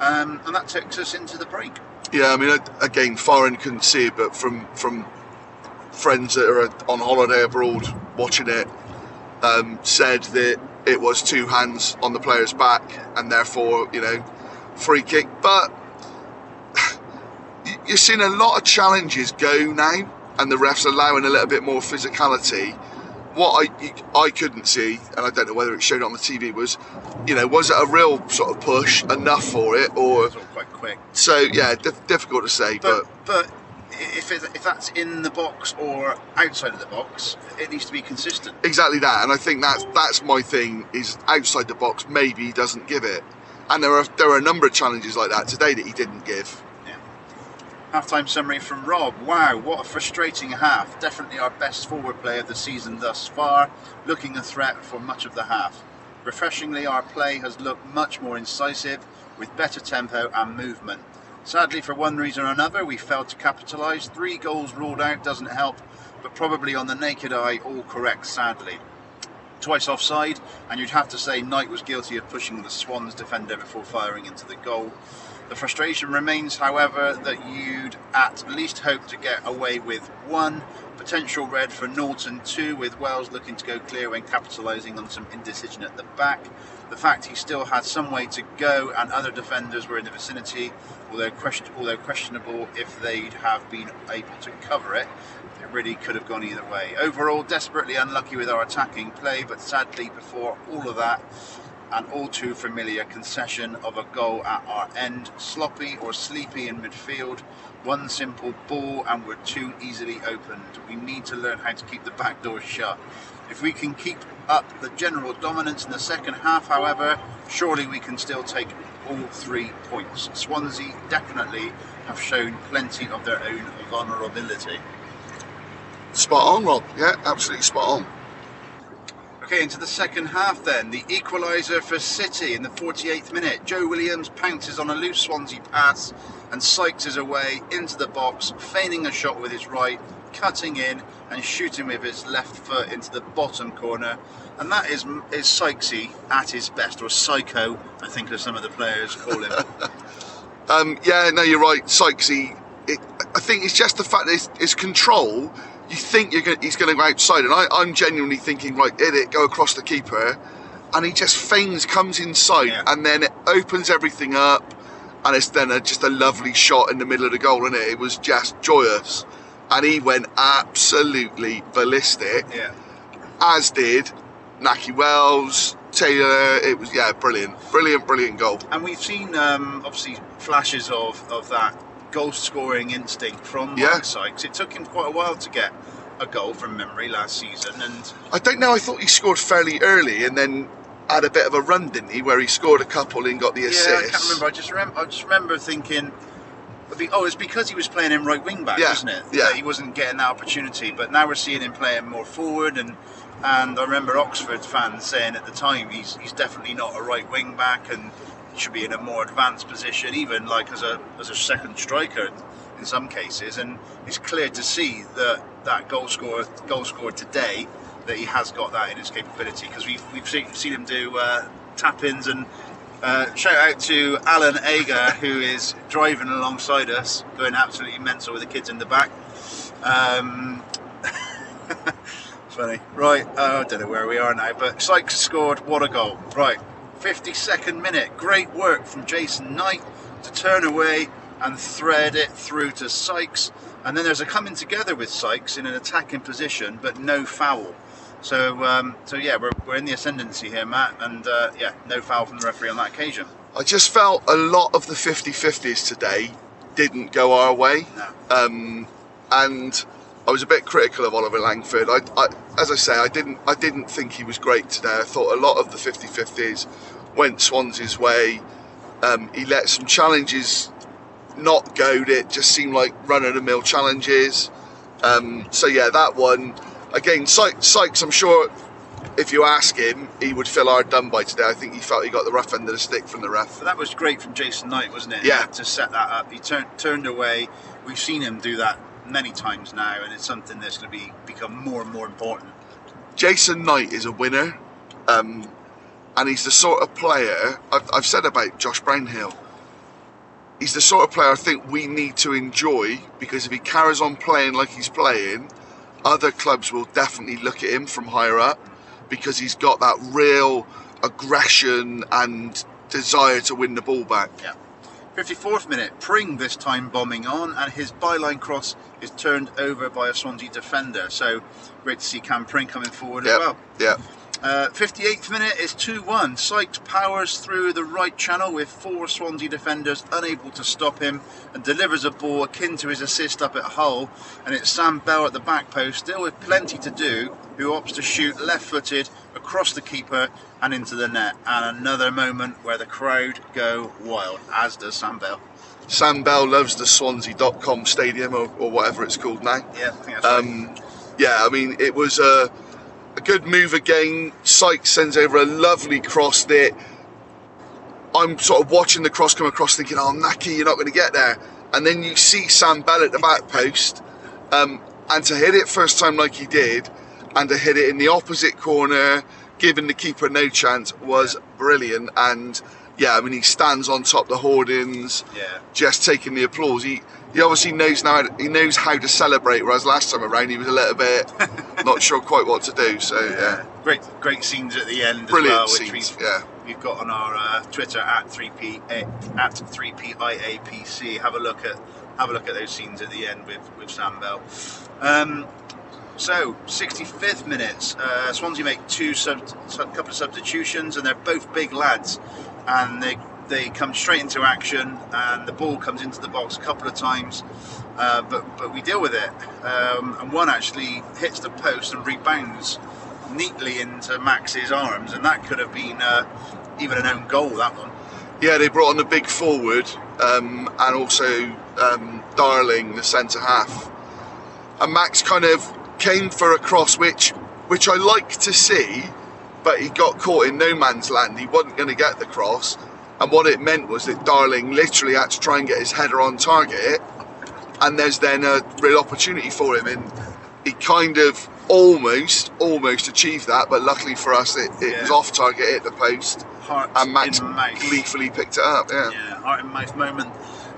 um, and that takes us into the break. Yeah, I mean, again, foreign couldn't see it, but from from friends that are on holiday abroad watching it, um, said that it was two hands on the player's back and therefore, you know, free kick. But you're seeing a lot of challenges go now, and the refs allowing a little bit more physicality. What I I couldn't see, and I don't know whether it showed on the TV, was, you know, was it a real sort of push enough for it, or all quite quick. so yeah, dif- difficult to say, but, But but if it, if that's in the box or outside of the box, it needs to be consistent. exactly that. And I think that's that's my thing. Is outside the box, maybe he doesn't give it. And there are there are a number of challenges like that today that he didn't give. Halftime summary from Rob. Wow, what a frustrating half. Definitely our best forward play of the season thus far, looking a threat for much of the half. Refreshingly, our play has looked much more incisive, with better tempo and movement. Sadly, for one reason or another, we failed to capitalise. Three goals ruled out doesn't help, but probably on the naked eye, all correct, sadly. Twice offside, and you'd have to say Knight was guilty of pushing the Swans defender before firing into the goal. The frustration remains, however, that you'd at least hope to get away with one potential red for Norton, two with Wells looking to go clear when capitalising on some indecision at the back. The fact he still had some way to go and other defenders were in the vicinity, although, question, although questionable if they'd have been able to cover it. It really could have gone either way. Overall, desperately unlucky with our attacking play, but sadly, before all of that, an all too familiar concession of a goal at our end, sloppy or sleepy in midfield, one simple ball, and we're too easily opened. We need to learn how to keep the back door shut. If we can keep up the general dominance in the second half, however, surely we can still take all three points. Swansea definitely have shown plenty of their own vulnerability. Spot on, Rob. Yeah, absolutely spot on. Okay, into the second half then. The equaliser for City in the 48th minute. Joe Williams pounces on a loose Swansea pass and Sykes is away into the box, feigning a shot with his right, cutting in and shooting with his left foot into the bottom corner. And that is is Sykesy at his best, or Psycho, I think as some of the players call him. Um, yeah, no, you're right. Sykesy, it, I think it's just the fact that his control, you think you're gonna, he's going to go outside. And I, I'm genuinely thinking, right, hit it, go across the keeper. And he just feigns, comes inside, Yeah. and then it opens everything up. And it's then a, just a lovely shot in the middle of the goal, is it? It was just joyous. And he went absolutely ballistic, yeah. as did Nahki Wells, Taylor. It was, yeah, brilliant. Brilliant, brilliant goal. And we've seen um, obviously flashes of, of that goal scoring instinct from Yeah. Mark Sykes. It took him quite a while to get a goal from memory last season, and I don't know. I thought he scored fairly early and then had a bit of a run, didn't he? Where he scored a couple and got the assist. yeah, I can't remember. I just remember. I just remember thinking. Oh, it's because he was playing in right wing back, Yeah, isn't it? yeah. That he wasn't getting that opportunity. But now we're seeing him playing more forward, and and I remember Oxford fans saying at the time he's he's definitely not a right wing back, and should be in a more advanced position, even like as a as a second striker in some cases. And it's clear to see that that goal scorer goal scorer today that he has got that in his capability because we've we've seen, seen him do uh, tap ins and. Uh, shout out to Alan Ager, who is driving alongside us, going absolutely mental with the kids in the back. Um, funny. Right, uh, I don't know where we are now, but Sykes scored. What a goal. Right, 52nd minute. Great work from Jason Knight to turn away and thread it through to Sykes. And then there's a coming together with Sykes in an attacking position, but no foul. So, um, so yeah, we're, we're in the ascendancy here, Matt, and uh, yeah, no foul from the referee on that occasion. I just felt a lot of the 50-50s today didn't go our way. No. Um, and I was a bit critical of Oliver Langford. I, I, as I say, I didn't, I didn't think he was great today. I thought a lot of the 50-50s went Swansea's way. Um, he let some challenges not go. It just seemed like run-of-the-mill challenges. Um, so yeah, that one again. Sykes, Sykes, I'm sure if you ask him, he would feel hard done by today. I think he felt he got the rough end of the stick from the ref. But that was great from Jason Knight, wasn't it? Yeah. To set that up, he turned turned away. We've seen him do that many times now, and it's something that's going to be become more and more important. Jason Knight is a winner, um, and he's the sort of player I've, I've said about Josh Brownhill. He's the sort of player I think we need to enjoy because if he carries on playing like he's playing, other clubs will definitely look at him from higher up because he's got that real aggression and desire to win the ball back. 54th minute, Pring this time bombing on, and his byline cross is turned over by a Swansea defender. So great to see Cam Pring coming forward Yep. as well. Yeah, Uh, 58th minute is 2 1. Sykes powers through the right channel with four Swansea defenders unable to stop him and delivers a ball akin to his assist up at Hull. And it's Sam Bell at the back post, still with plenty to do, who opts to shoot left footed across the keeper and into the net. And another moment where the crowd go wild, as does Sam Bell. Sam Bell loves the Swansea.com stadium or, or whatever it's called now. Yeah, I think that's right. Um, yeah, I mean, it was a, a good move again. Sykes sends over a lovely cross there. I'm sort of watching the cross come across, thinking, "Oh, Nahki, you're not going to get there." And then you see Sam Bell at the back post, um, and to hit it first time like he did, and to hit it in the opposite corner, giving the keeper no chance, was brilliant. And yeah, I mean, he stands on top of the hoardings Yeah. just taking the applause. He he obviously knows now. He knows how to celebrate. Whereas last time around, he was a little bit not sure quite what to do. So yeah, Great, great scenes at the end brilliant as well, which scenes. we've Yeah, we've got on our uh, Twitter at 3p at 3piapc. Have a look at have a look at those scenes at the end with with Sam Bell. Um, So, 65th minutes, uh, Swansea make two sub, sub, couple of substitutions, and they're both big lads, and they they come straight into action, and the ball comes into the box a couple of times, uh, but but we deal with it, um, and one actually hits the post and rebounds neatly into Max's arms, and that could have been uh, even an own goal. That one. Yeah, they brought on the big forward um, and also um, Darling, the centre half. And Max kind of came for a cross, which which I like to see, but he got caught in no man's land. He wasn't going to get the cross, and what it meant was that Darling literally had to try and get his header on target, and there's then a real opportunity for him, and he kind of almost almost achieved that, but luckily for us, it, it was off target, hit the post, Heart and Max gleefully picked it up. Yeah. Yeah, heart in mouth moment.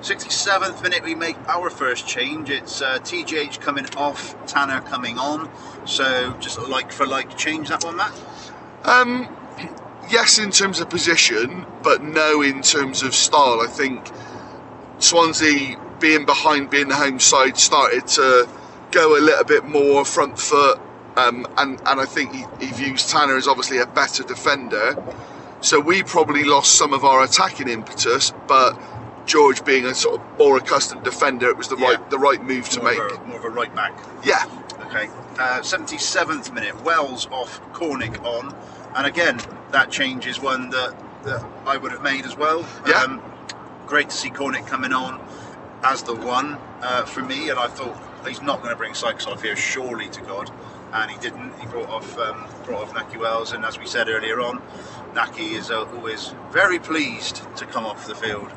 67th minute, we make our first change. It's uh, TGH coming off, Tanner coming on. So just like for like change that one, Matt. Um, yes, in terms of position, but no in terms of style. I think Swansea, being behind, being the home side, started to go a little bit more front foot, um, and and I think he, he views Tanner as obviously a better defender. So we probably lost some of our attacking impetus, but George, being a sort of more accustomed defender, it was the Yeah. right the right move to more make. Of a, more of a right back. Yeah, Okay. Uh, 77th minute, Wells off, Cornick on. And again, that change is one that, that I would have made as well. Yeah. Um, great to see Cornick coming on as the one uh, for me. And I thought he's not going to bring Sykes off here, surely to God. And he didn't. He brought off um, brought off Nahki Wells. And as we said earlier on, Nahki is uh, always very pleased to come off the field.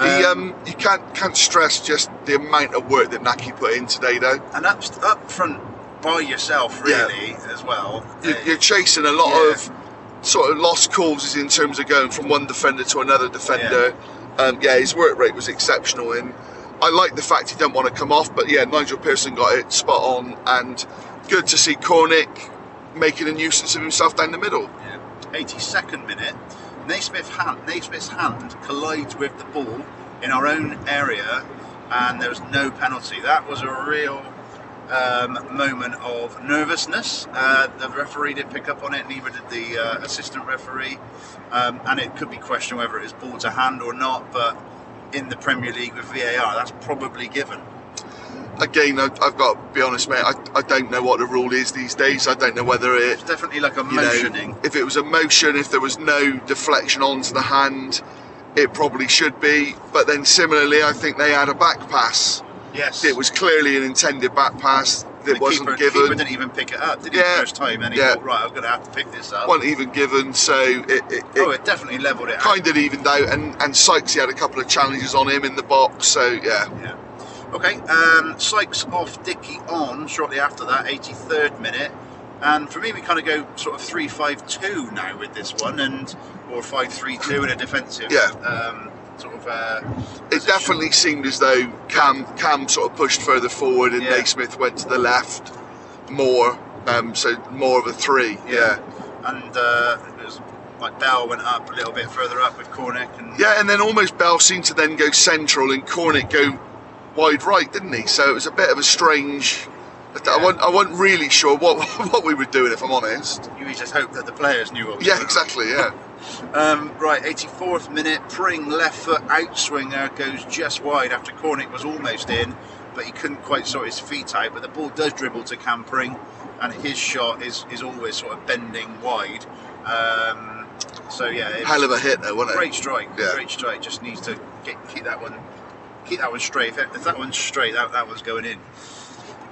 He um, you can't can't stress just the amount of work that Nahki put in today, though. and up, up front by yourself, Yeah. really, as well. you're, Uh, you're chasing a lot Yeah. of sort of lost causes in terms of going from one defender to another defender. Yeah, um, yeah his work rate was exceptional, and I like the fact he didn't want to come off. But yeah, Nigel Pearson got it spot on, and good to see Cornick making a nuisance of himself down the middle. 82nd minute, Naismith hand, Naismith's hand collides with the ball in our own area, and there was no penalty. That was a real um, moment of nervousness. Uh, the referee didn't pick up on it, neither did the uh, assistant referee, um, and it could be questioned whether it was ball to hand or not. But in the Premier League with VAR, that's probably given. Again, I, I've got to be honest, mate. I, I don't know what the rule is these days. I don't know whether it It's definitely like a you know, motioning. if it was a motion, if there was no deflection onto the hand, it probably should be. But then similarly, I think they had a back pass. yes, It was clearly an intended back pass that The wasn't keeper, given, keeper didn't even pick it up, did he? Yeah. First time, and he Yeah. thought, right, I'm going to have to pick this up. wasn't even given. So it, it, it oh, it definitely levelled it out. kind of evened out. And and Sykes he had a couple of challenges on him in the box. So yeah, Yeah. Okay, um, Sykes off, Dickie on shortly after that, 83rd minute. And for me, we kind of go sort of 3 5 2 now with this one, and or 5 3 2 in a defensive Yeah. um, sort of. Uh, it definitely seemed as though Cam Cam sort of pushed further forward and Yeah. Naismith went to the left more. Um, so more of a three. Yeah. And uh, it was like Bell went up a little bit further up with Cornick. And Yeah, and then almost Bell seemed to then go central and Cornick go wide right, didn't he? So it was a bit of a strange. I, wasn't, I wasn't really sure what what we were doing, if I'm honest. you just hope that the players knew what was Yeah, exactly. Yeah, Um, right, 84th minute, Pring left foot outswinger goes just wide after Cornick was almost in, but he couldn't quite sort his feet out. But the ball does dribble to Cam Pring, and his shot is, is always sort of bending wide. Um, so yeah, hell of a hit though, wasn't it? great strike. Yeah. Great strike. Just needs to get, keep that one, keep that one straight. If, if that one's straight, that, that one's going in.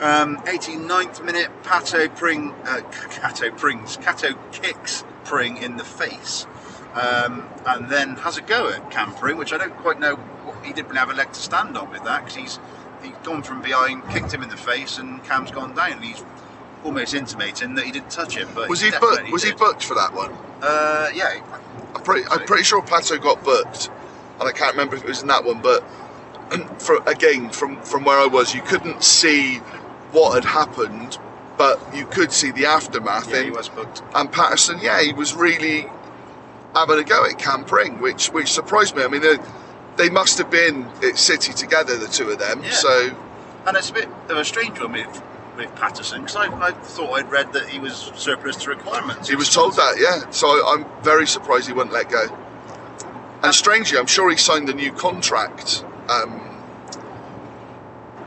Um, 89th minute, Pato Pring, uh, Cato Prings, Cato kicks Pring in the face, um, and then has a go at Cam Pring, which I don't quite know. What, he didn't really have a leg to stand on with that because he's he's gone from behind, kicked him in the face, and Cam's gone down. And he's almost intimating that he didn't touch him, but Was he definitely booked? Was he booked for that one? Uh, yeah, I'm pretty. I'm pretty sure Pato got booked, and I can't remember if it was in that one. But for, again, from from where I was, you couldn't see what had happened, but you could see the aftermath. yeah, he and, was booked. and Paterson, yeah, he was really having a go at Cam Pring, which which surprised me. I mean, they, they must have been at City together, the two of them. Yeah. So And it's a bit of a strange one with with Paterson? Because I, I thought I'd read that he was surplus to requirements. He was told that, yeah. So I, I'm very surprised he wouldn't let go. And uh, strangely, I'm sure he signed a new contract um,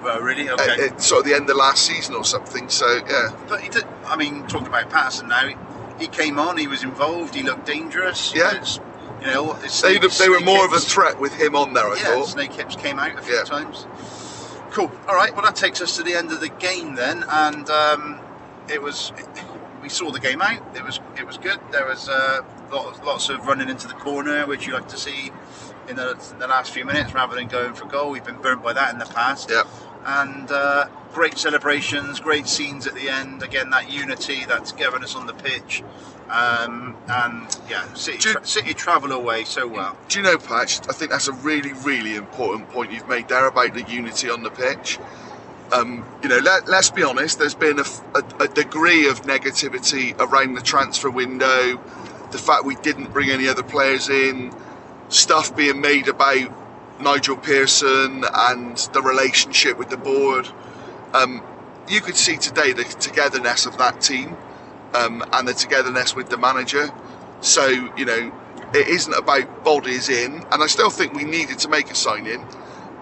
Well, really? at, Okay. at sort of the end of last season or something. So yeah, but he did. I mean, talking about Paterson now, he, he came on. He was involved. He looked dangerous. Yeah. You know, it's they, snake- they were snake more of a threat with him on there. I yeah, thought. snake hips came out a few Yeah. times. Cool. All right. Well, that takes us to the end of the game then, and um, it was. We saw the game out. It was it was good. There was uh, lots, lots of running into the corner, which you like to see in the, in the last few minutes rather than going for goal. We've been burnt by that in the past. Yeah. And uh, great celebrations, great scenes at the end. Again, that unity, that togetherness on the pitch. Um, and yeah, City, you- tra- City travel away so well. Do you know, Patch? I think that's a really, really important point you've made there about the unity on the pitch. Um, you know, let, let's be honest. There's been a degree of negativity around the transfer window, the fact we didn't bring any other players in, stuff being made about Nigel Pearson and the relationship with the board. Um, you could see today the togetherness of that team um, and the togetherness with the manager. So, you know, it isn't about bodies in, and I still think we needed to make a sign in,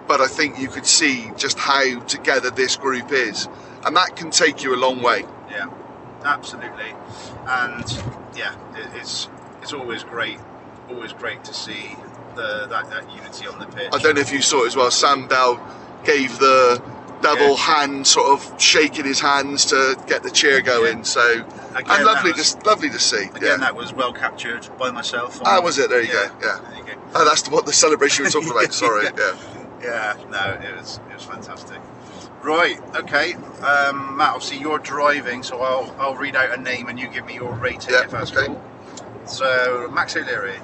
but I think you could see just how together this group is, and that can take you a long way. Yeah, absolutely. And yeah, it's it's always great, always great to see the that, that unity on the pitch. I don't know if you saw it as well. Sam Bell gave the double Yeah. hand, sort of shaking his hands to get the cheer going. So, Again, and lovely, was- to, lovely to see. Again, yeah. that was well captured by myself. Ah, was it? There you yeah, go. Yeah. There you go. Oh, that's what the celebration we were talking about. Sorry. Yeah. Yeah, no, it was it was fantastic. Right, okay, um, Matt. Obviously, you're driving, so I'll I'll read out a name and you give me your rating Yeah, if that's okay. cool. So Max O'Leary.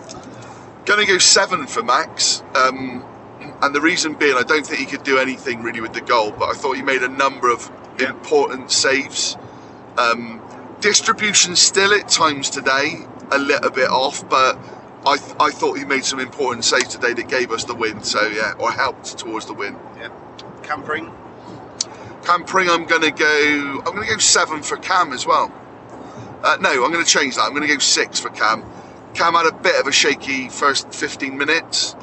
Going to go seven for Max. Um, and the reason being, I don't think he could do anything really with the goal, but I thought he made a number of Yeah. important saves. Um, distribution still at times today a little bit off, but I, th- I thought he made some important saves today that gave us the win. So yeah, or helped towards the win. Cam Pring. Campering, I'm going to go. I'm going to go seven for Cam as well. Uh, no, I'm going to change that. I'm going to go six for Cam. Cam had a bit of a shaky first 15 minutes,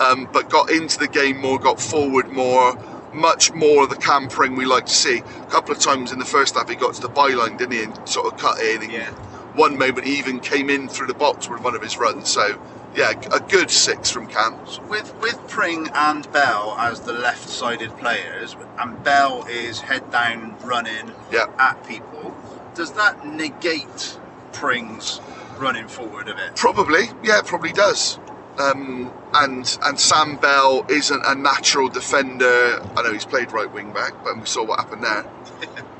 um, but got into the game more, got forward more, much more of the Cam Pring we like to see. A couple of times in the first half, he got to the byline, didn't he, and sort of cut in. And Yeah. One moment, he even came in through the box with one of his runs. So, yeah, a good six from Cam. With with Pring and Bell as the left-sided players, and Bell is head down running Yeah. at people. Does that negate Pring's running forward a bit? Probably, yeah, probably does. Um, and and Sam Bell isn't a natural defender. I know he's played right wing back, but we saw what happened there.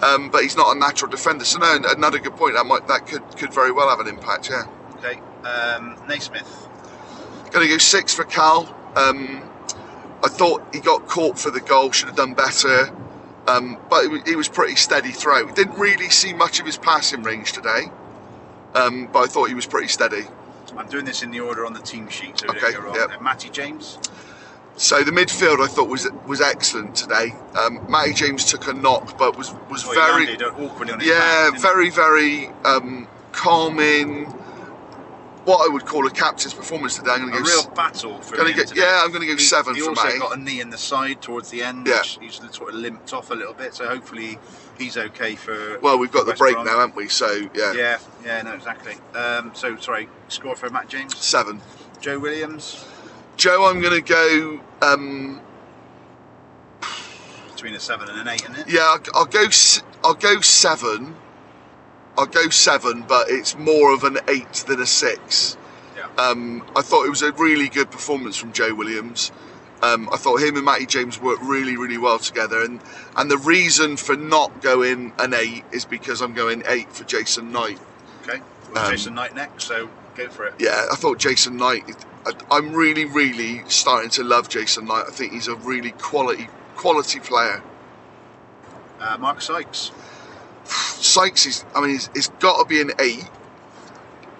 Um, but he's not a natural defender. So no, another good point. That might that could could very well have an impact. Yeah, Okay, um, Naismith. going to go six for Kal. Um, I thought he got caught for the goal. Should have done better. Um, but he was pretty steady throughout. Didn't really see much of his passing range today. Um, but I thought he was pretty steady. I'm doing this in the order on the team sheet, so Okay, yep. Uh, Matty James. So the midfield I thought was was excellent today. Um, Matty James took a knock, but was was Oh, very landed awkwardly on his yeah back, very very um, calming. What I would call a captain's performance today. I'm going a to go. real s- battle for him get- yeah, I'm gonna go He- seven He for also got a knee in the side towards the end, Yeah. he's sort of limped off a little bit. So hopefully he's okay for. well, we've got the West break Brom. now, haven't we? So yeah, Yeah, yeah, no, exactly. Um, so sorry, score for Matt James, seven. Joe Williams Joe, I'm going to go. Um, between a seven and an eight, isn't it? yeah, I'll, I'll go. I'll go seven. I'll go seven, but it's more of an eight than a six. Yeah. Um, I thought it was a really good performance from Joe Williams. Um, I thought him and Matty James worked really, really well together, and and the reason for not going an eight is because I'm going eight for Jason Knight. Okay, well, Um, Jason Knight next, so go for it. Yeah, I thought Jason Knight. I, I'm really, really starting to love Jason Knight. I think he's a really quality, quality player. Uh, Mark Sykes, Sykes is, I mean, he's, it's got to be an eight,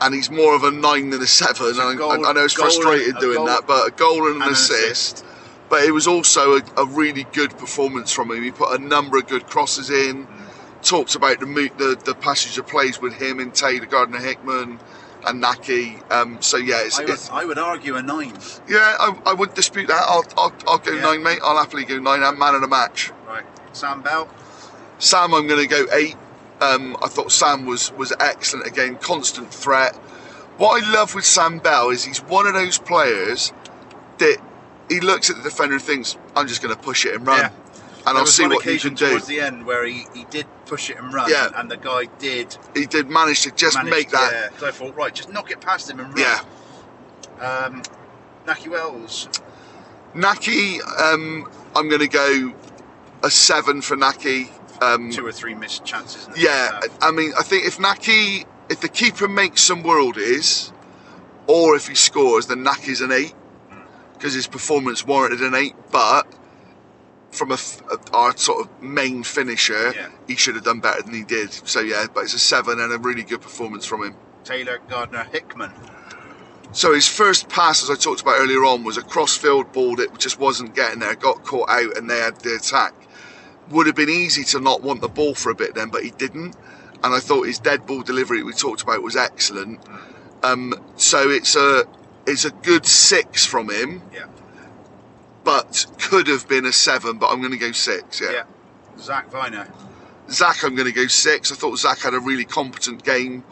and he's more of a nine than a seven. A and I- I, know it's goal and- frustrated doing goal that, but a goal and an and an assist. But it was also a, a really good performance from him. He put a number of good crosses in. talked about the the, the passage of plays with him and Taylor Gardner Hickman and Nahki. Um, so yeah, it's, I would, it's I would argue a nine. yeah, I, I wouldn't dispute that. I'll I'll, I'll go Yeah. nine, mate. I'll happily go nine. I'm man of the match. Right. Sam Bell. Sam, I'm going to go eight. Um, I thought Sam was was excellent again, constant threat. What I love with Sam Bell is he's one of those players that he looks at the defender and thinks, "I'm just going to push it and run, Yeah. and There I'll see what you occasion can do." towards the end where he, he did push it and run, Yeah. and the guy did He did manage to just manage. make that. Yeah, 'cause I thought, right, just knock it past him and run. Yeah, Um, Nahki Wells. Nahki. Um, I'm going to go a seven for Nahki. Um, Two or three missed chances. Yeah. I mean, I think if Nahki, if the keeper makes some worldies, or if he scores, then Nahki's an eight because his performance warranted an eight. But from a, a- our sort of main finisher, Yeah. he should have done better than he did. So yeah, but it's a seven and a really good performance from him. Taylor Gardner Hickman. So his first pass, as I talked about earlier on, was a cross-field ball that just wasn't getting there. Got caught out, and they had the attack. Would have been easy to not want the ball for a bit then, but he didn't. And I thought his dead ball delivery we talked about was excellent. Um, so it's a it's a good six from him, Yeah. but could have been a seven. But I'm going to go six. Yeah. Yeah. Zach Vyner. Zach, I'm going to go six. I thought Zach had a really competent game.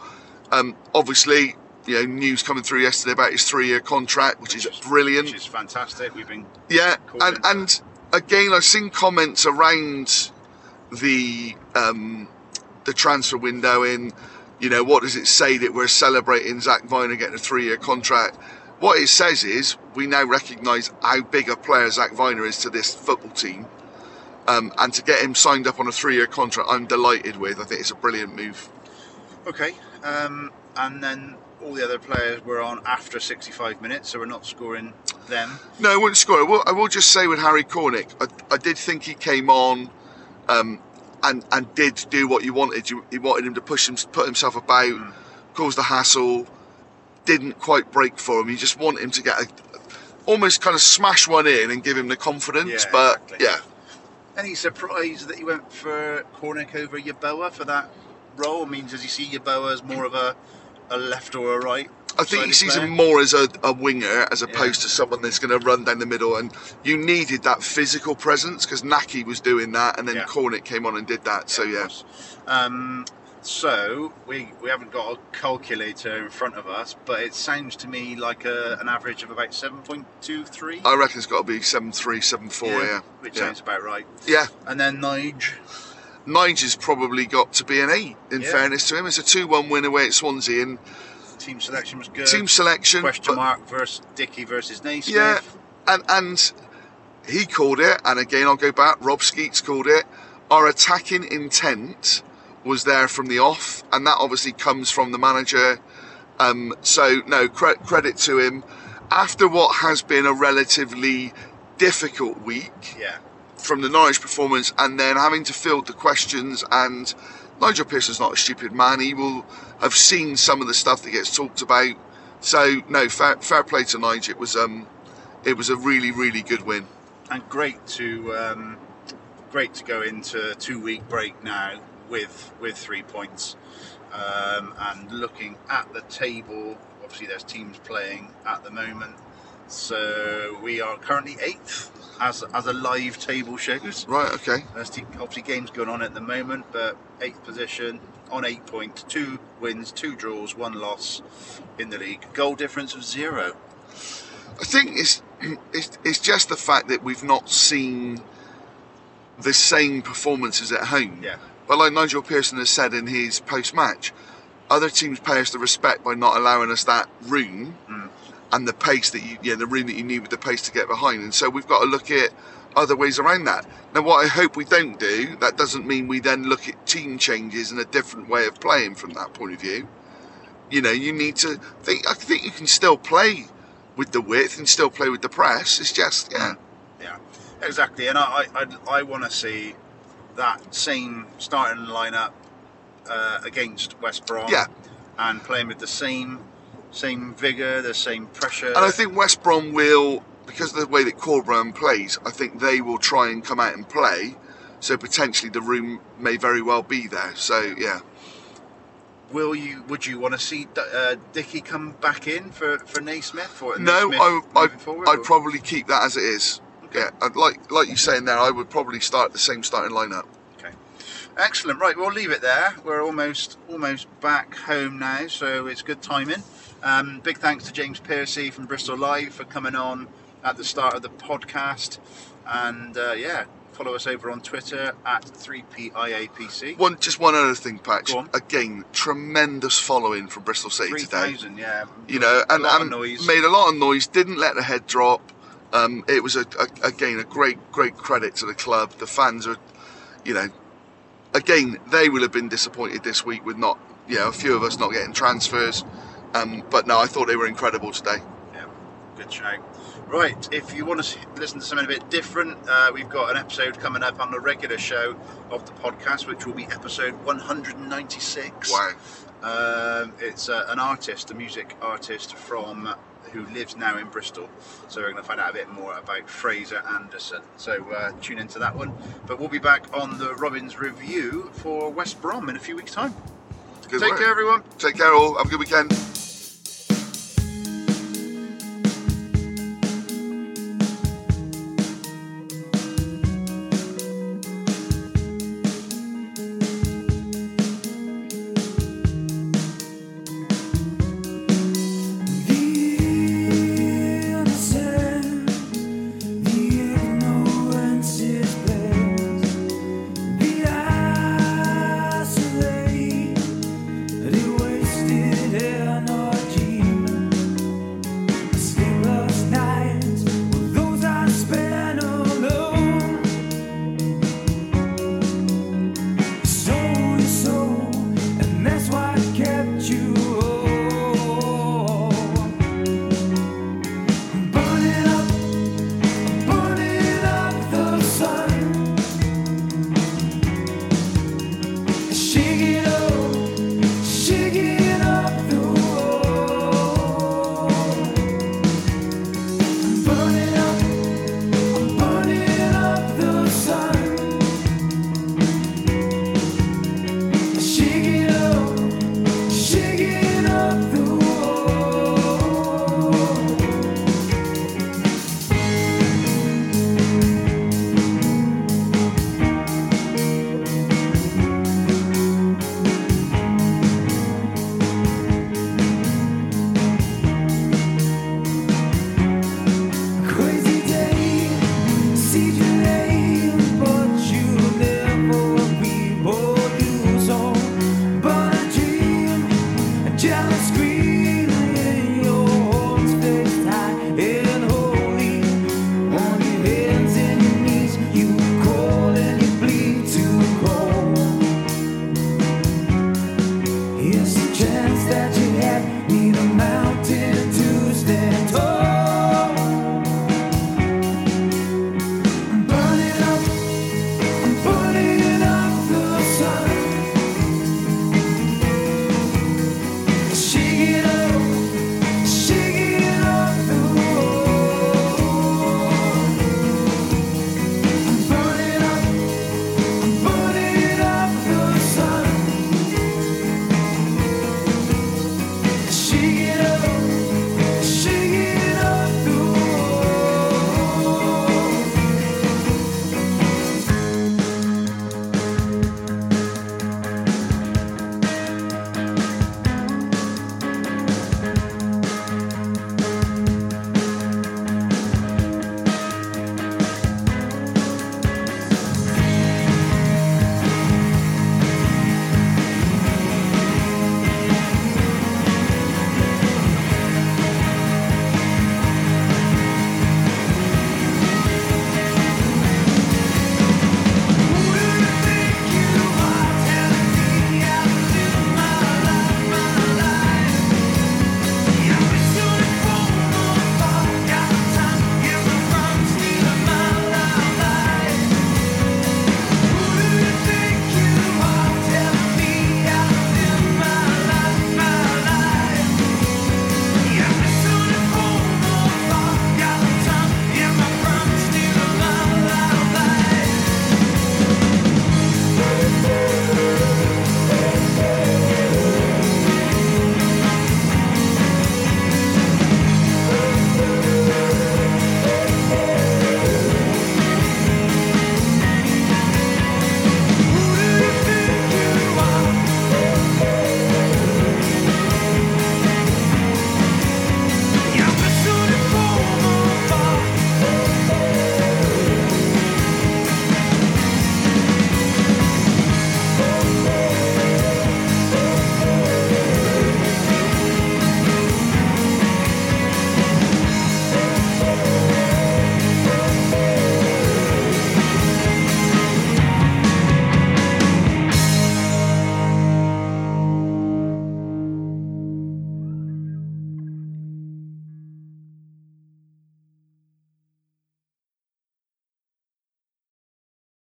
Um, obviously, you know, news coming through yesterday about his three-year contract, which is brilliant. Which is fantastic. We've been Yeah, and and again, I've seen comments around the um, the transfer window. In you know, what does it say that we're celebrating Zach Vyner getting a three-year contract? What it says is we now recognise how big a player Zach Vyner is to this football team, um, and to get him signed up on a three-year contract, I'm delighted with. I think it's a brilliant move. okay. Um, and then all the other players were on after 65 minutes, so we're not scoring them. No, I wouldn't score. I will, I will just say with Harry Cornick, I, I did think he came on um, and and did do what you wanted. You, you wanted him to push him, put himself about, Mm. cause the hassle. Didn't quite break for him. You just want him to get a, almost kind of smash one in and give him the confidence. Yeah, but exactly. yeah, Any surprise that you went for Cornick over Yeboah for that role? I mean, does he see Yeboah as more of a, a left or a right? I think he sees player? him more as a, a winger as Yeah. opposed to someone that's going to run down the middle. And you needed that physical presence because Nahki was doing that, and then Yeah. Cornick came on and did that. so of yeah. Um, so we we haven't got a calculator in front of us, but it sounds to me like a, an average of about seven point two three. I reckon it's got to be seven three, seven four. Yeah, which yeah. sounds about right. yeah. And then Nige, Nigel's probably got to be an eight. In Yeah. fairness to him, it's a two-one win away at Swansea, and team selection was good. team selection. question mark versus Dickie versus Naismith. Yeah, and and he called it, and again I'll go back. Rob Skeets called it. Our attacking intent was there from the off, and that obviously comes from the manager. Um, so no cre- credit to him. After what has been a relatively difficult week, Yeah. From the Norwich performance and then having to field the questions and Nigel Pearson's not a stupid man. He will have seen some of the stuff that gets talked about. So no, fair, fair play to Nigel. It was um, it was a really really good win. and great to um, great to go into a two week break now with with three points um, and looking at the table obviously there's teams playing at the moment so we are currently eighth as, as a live table shows Right. Okay. there's obviously games going on at the moment but eighth position on eight points two wins two draws one loss in the league goal difference of zero I think it's, it's it's just the fact that we've not seen the same performances at home. yeah But like Nigel Pearson has said in his post match, other teams pay us the respect by not allowing us that room. And the pace that you, yeah, the room that you need with the pace to get behind. And so we've got to look at other ways around that. Now, what I hope we don't do, that doesn't mean we then look at team changes and a different way of playing from that point of view. You know, you need to think. I think you can still play with the width and still play with the press. It's just, yeah, Yeah, exactly. And I, I, I want to see that same starting lineup uh, against West Brom. Yeah. And playing with the same, same vigor, the same pressure. And I think West Brom will, because of the way that Corberán plays, I think they will try and come out and play. so potentially the room may very well be there. So yeah, Will you? Would you want to see uh, Dickie come back in for for Naismith or no, Naismith I, I, forward, I'd or- probably keep that as it is. Yeah, I'd like like you saying there, I would probably start the same starting lineup. Okay. Excellent. Right, we'll leave it there. We're almost almost back home now, so it's good timing. Um, big thanks to James Piercy from Bristol Live for coming on at the start of the podcast, and uh, yeah, follow us over on Twitter at 3PIAPC. One, just one other thing, Patch. On. Again, tremendous following from Bristol City Three today. thousand, yeah. You know, and, a lot and of noise. made a lot of noise. Didn't let the head drop. Um, it was a, a, again a great great credit to the club. The fans are, you know, again they will have been disappointed this week with not, you know, a few of us not getting transfers. Um, but no, I thought they were incredible today. Yeah, good show. Right, if you want to listen to something a bit different, uh, we've got an episode coming up on the regular show of the podcast, which will be episode 196. Wow. Um, it's uh, an artist, a music artist from who lives now in Bristol. So we're going to find out a bit more about Fraser Anderson. So uh, tune into that one. But we'll be back on the Robins review for West Brom in a few weeks' time. Good Take work. care, everyone. Take care, all. Have a good weekend.